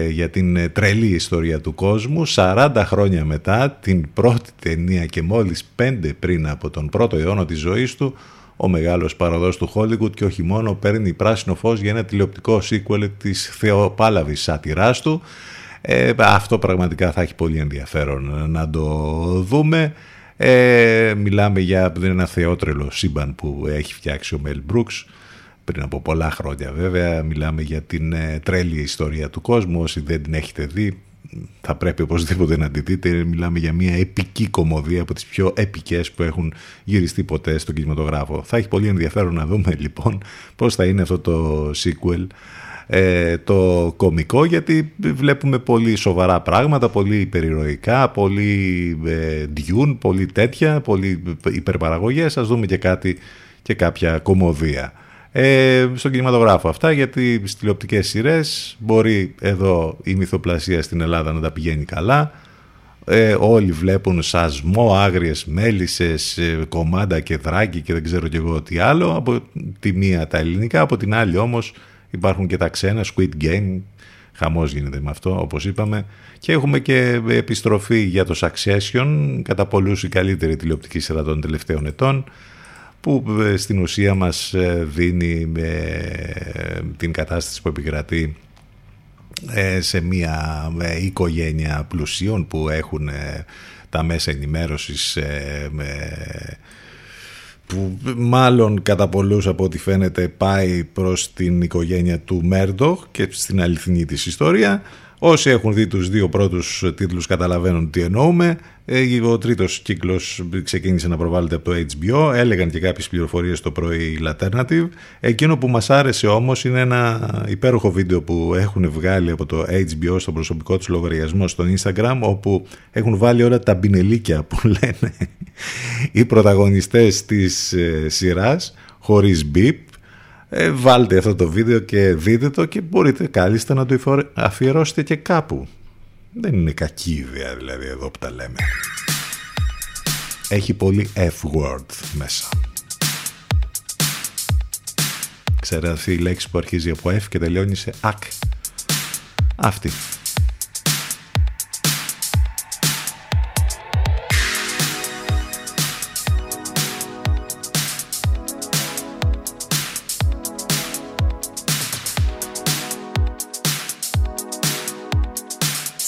για την ε, τρελή ιστορία του κόσμου 40 χρόνια μετά την πρώτη ταινία και μόλις 5 πριν από τον πρώτο αιώνα της ζωής του ο μεγάλος παροδός του Hollywood και όχι μόνο παίρνει πράσινο φως για ένα τηλεοπτικό sequel της θεοπάλαβης σάτυράς του. Ε, αυτό πραγματικά θα έχει πολύ ενδιαφέρον να το δούμε. Ε, μιλάμε για ένα θεότρελο σύμπαν που έχει φτιάξει ο Μέλ Μπρούξ πριν από πολλά χρόνια βέβαια. Μιλάμε για την ε, τρέλη ιστορία του κόσμου. Όσοι δεν την έχετε δει θα πρέπει οπωσδήποτε να τη δείτε. Μιλάμε για μια επική κομμωδία από τις πιο επικές που έχουν γυριστεί ποτέ στον κινηματογράφο. Θα έχει πολύ ενδιαφέρον να δούμε λοιπόν πώς θα είναι αυτό το sequel ε, το κομικό γιατί βλέπουμε πολύ σοβαρά πράγματα, πολύ υπερηρωικά, πολύ ε, Dune, πολύ τέτοια, πολύ υπερπαραγωγές. Ας δούμε και κάτι και κάποια κομμωδία. Ε, στον κινηματογράφο αυτά γιατί στις τηλεοπτικές σειρές μπορεί εδώ η μυθοπλασία στην Ελλάδα να τα πηγαίνει καλά. Ε, όλοι βλέπουν σασμό, άγριες μέλισσες, ε, κομμάντα και δράκι και δεν ξέρω και εγώ τι άλλο. Από τη μία τα ελληνικά, από την άλλη όμως υπάρχουν και τα ξένα, Squid Game. Χαμός γίνεται με αυτό όπως είπαμε. Και έχουμε και επιστροφή για το Succession κατά πολλούς η καλύτερη τηλεοπτική σειρά των τελευταίων ετών που στην ουσία μας δίνει την κατάσταση που επικρατεί σε μια οικογένεια πλουσίων που έχουν τα μέσα ενημέρωσης που μάλλον κατά πολλούς από ό,τι φαίνεται πάει προς την οικογένεια του Μέρντοχ και στην αληθινή της ιστορία Όσοι έχουν δει τους δύο πρώτους τίτλους καταλαβαίνουν τι εννοούμε. Ε, ο τρίτος κύκλος ξεκίνησε να προβάλλεται από το HBO. Έλεγαν και κάποιες πληροφορίες το πρωί Alternative. Εκείνο που μας άρεσε όμως είναι ένα υπέροχο βίντεο που έχουν βγάλει από το HBO στο προσωπικό τους λογαριασμό στο Instagram όπου έχουν βάλει όλα τα μπινελίκια που λένε οι πρωταγωνιστές της ε, σειράς χωρίς beep ε, βάλτε αυτό το βίντεο και δείτε το και μπορείτε κάλλιστα να το αφιερώσετε και κάπου. Δεν είναι κακή ιδέα δηλαδή εδώ που τα λέμε. Έχει πολύ F-word μέσα. Ξέρετε αυτή η λέξη που αρχίζει από F και τελειώνει σε ACK. Αυτή.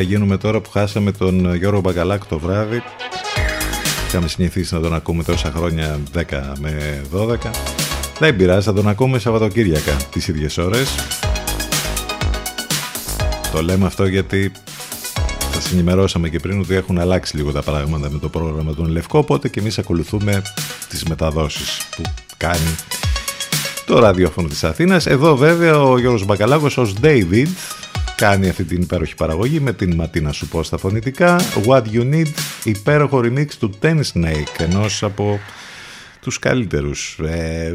Θα γίνουμε τώρα που χάσαμε τον Γιώργο Μπαγκαλάκ το βράδυ. Είχαμε συνηθίσει να τον ακούμε τόσα χρόνια 10 με 12. Δεν πειράζει, θα τον ακούμε Σαββατοκύριακα τις ίδιες ώρες. Το λέμε αυτό γιατί θα συνημερώσαμε και πριν ότι έχουν αλλάξει λίγο τα πράγματα με το πρόγραμμα του Λευκό, οπότε και εμείς ακολουθούμε τις μεταδόσεις που κάνει το ραδιόφωνο της Αθήνας. Εδώ βέβαια ο Γιώργος Μπακαλάκος ως David κάνει αυτή την υπέροχη παραγωγή με την Ματίνα σου πω στα φωνητικά What You Need, υπέροχο remix του Ten Snake ενός από τους καλύτερους ε,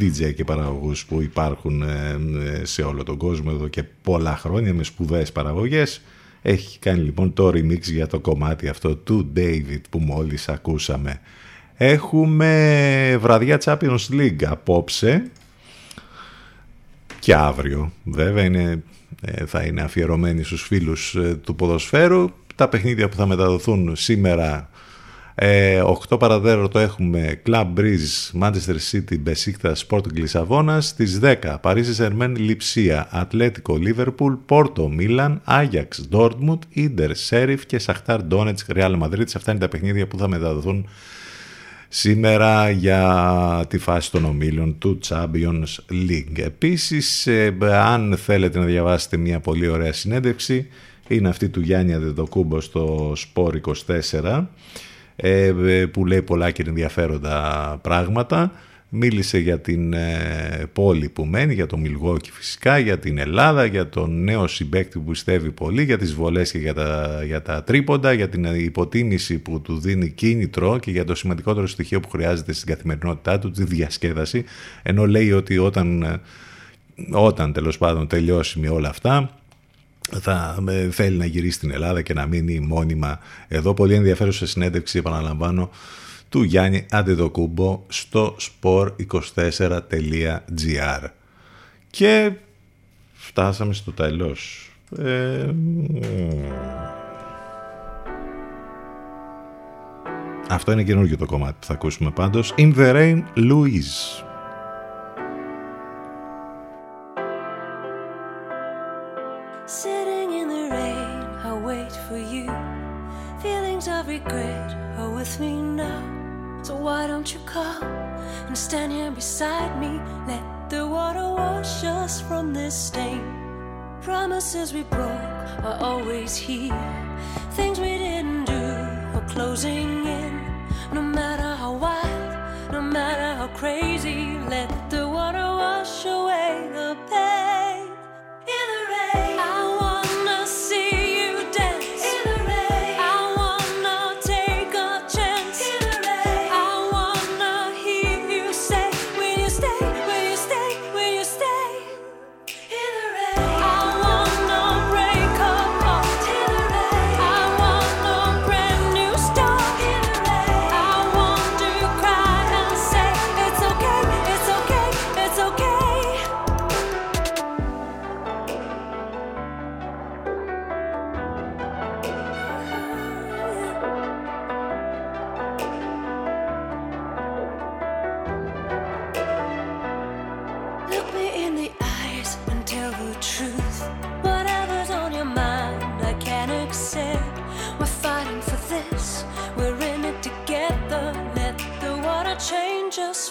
DJ και παραγωγούς που υπάρχουν ε, σε όλο τον κόσμο εδώ και πολλά χρόνια με σπουδαίες παραγωγές Έχει κάνει λοιπόν το remix για το κομμάτι αυτό του David που μόλις ακούσαμε. Έχουμε βραδιά Champions League απόψε και αύριο. Βέβαια είναι, ε, θα είναι αφιερωμένοι στους φίλους ε, του ποδοσφαίρου. Τα παιχνίδια που θα μεταδοθούν σήμερα 8 ε, παραδέρωτο έχουμε Club Breeze, Manchester City, Besiktas, Sporting Λισαβόνα. Στις 10 Παρίσι Σερμέν, Λιψία, Ατλέτικο, Λίβερπουλ, Πόρτο, Μίλαν, Άγιαξ, Ντόρτμουντ, Ίντερ, Σέριφ και Σαχτάρ Ντόνετς, Ρεάλ Μαδρίτης. Αυτά είναι τα παιχνίδια που θα μεταδοθούν σήμερα για τη φάση των ομίλων του Champions League. Επίσης, ε, αν θέλετε να διαβάσετε μια πολύ ωραία συνέντευξη, είναι αυτή του Γιάννη Αδεδοκούμπο στο Sport 24, ε, που λέει πολλά και ενδιαφέροντα πράγματα. Μίλησε για την ε, πόλη που μένει, για το Μιλγόκι φυσικά, για την Ελλάδα, για τον νέο συμπέκτη που πιστεύει πολύ, για τις βολές και για τα, για τα τρίποντα, για την υποτίμηση που του δίνει κίνητρο και για το σημαντικότερο στοιχείο που χρειάζεται στην καθημερινότητά του, τη διασκέδαση, ενώ λέει ότι όταν, ε, όταν τέλος πάντων τελειώσει με όλα αυτά, θα θέλει να γυρίσει στην Ελλάδα και να μείνει μόνιμα εδώ. Πολύ ενδιαφέρουσα συνέντευξη, επαναλαμβάνω, του Γιάννη Αντεδοκούμπο στο sport24.gr και φτάσαμε στο τέλος. Ε, αυτό είναι καινούργιο το κομμάτι που θα ακούσουμε πάντως. In the Rain, Louise. Stand here beside me. Let the water wash us from this stain. Promises we broke are always here. Things we didn't do are closing in. No matter how wild, no matter how crazy, let the water wash away the pain.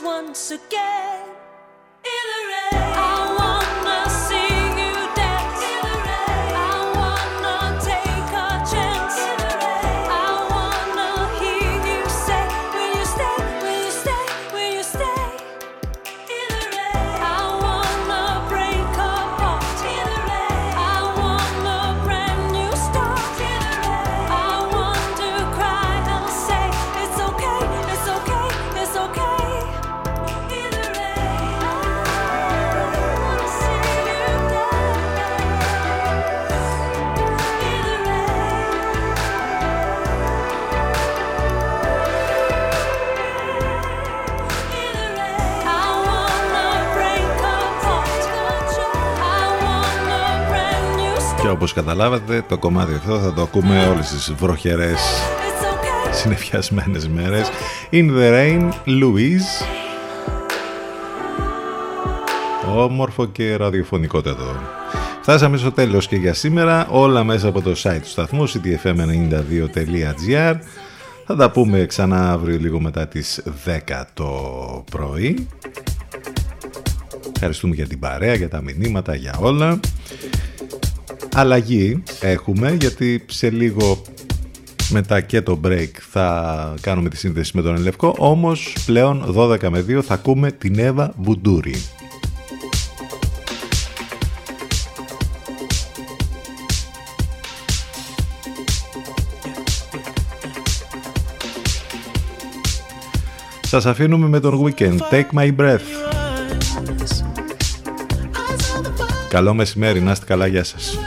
Once again. Καταλάβατε το κομμάτι αυτό θα το ακούμε όλες τις βροχερές It's okay. συνεφιασμένες μέρες. In the Rain, Louise. Όμορφο και ραδιοφωνικότατο. Φτάσαμε στο τέλος και για σήμερα. Όλα μέσα από το site του σταθμού ctfm92.gr Θα τα πούμε ξανά αύριο λίγο μετά τις 10 το πρωί. Ευχαριστούμε για την παρέα, για τα μηνύματα, για όλα. Αλλαγή έχουμε γιατί σε λίγο μετά και το break θα κάνουμε τη σύνδεση με τον Ελευκό όμως πλέον 12 με 2 θα ακούμε την Εύα Μπουντούρη. Σας αφήνουμε με τον Weekend. Take my breath. Καλό μεσημέρι, να είστε καλά, γεια σας.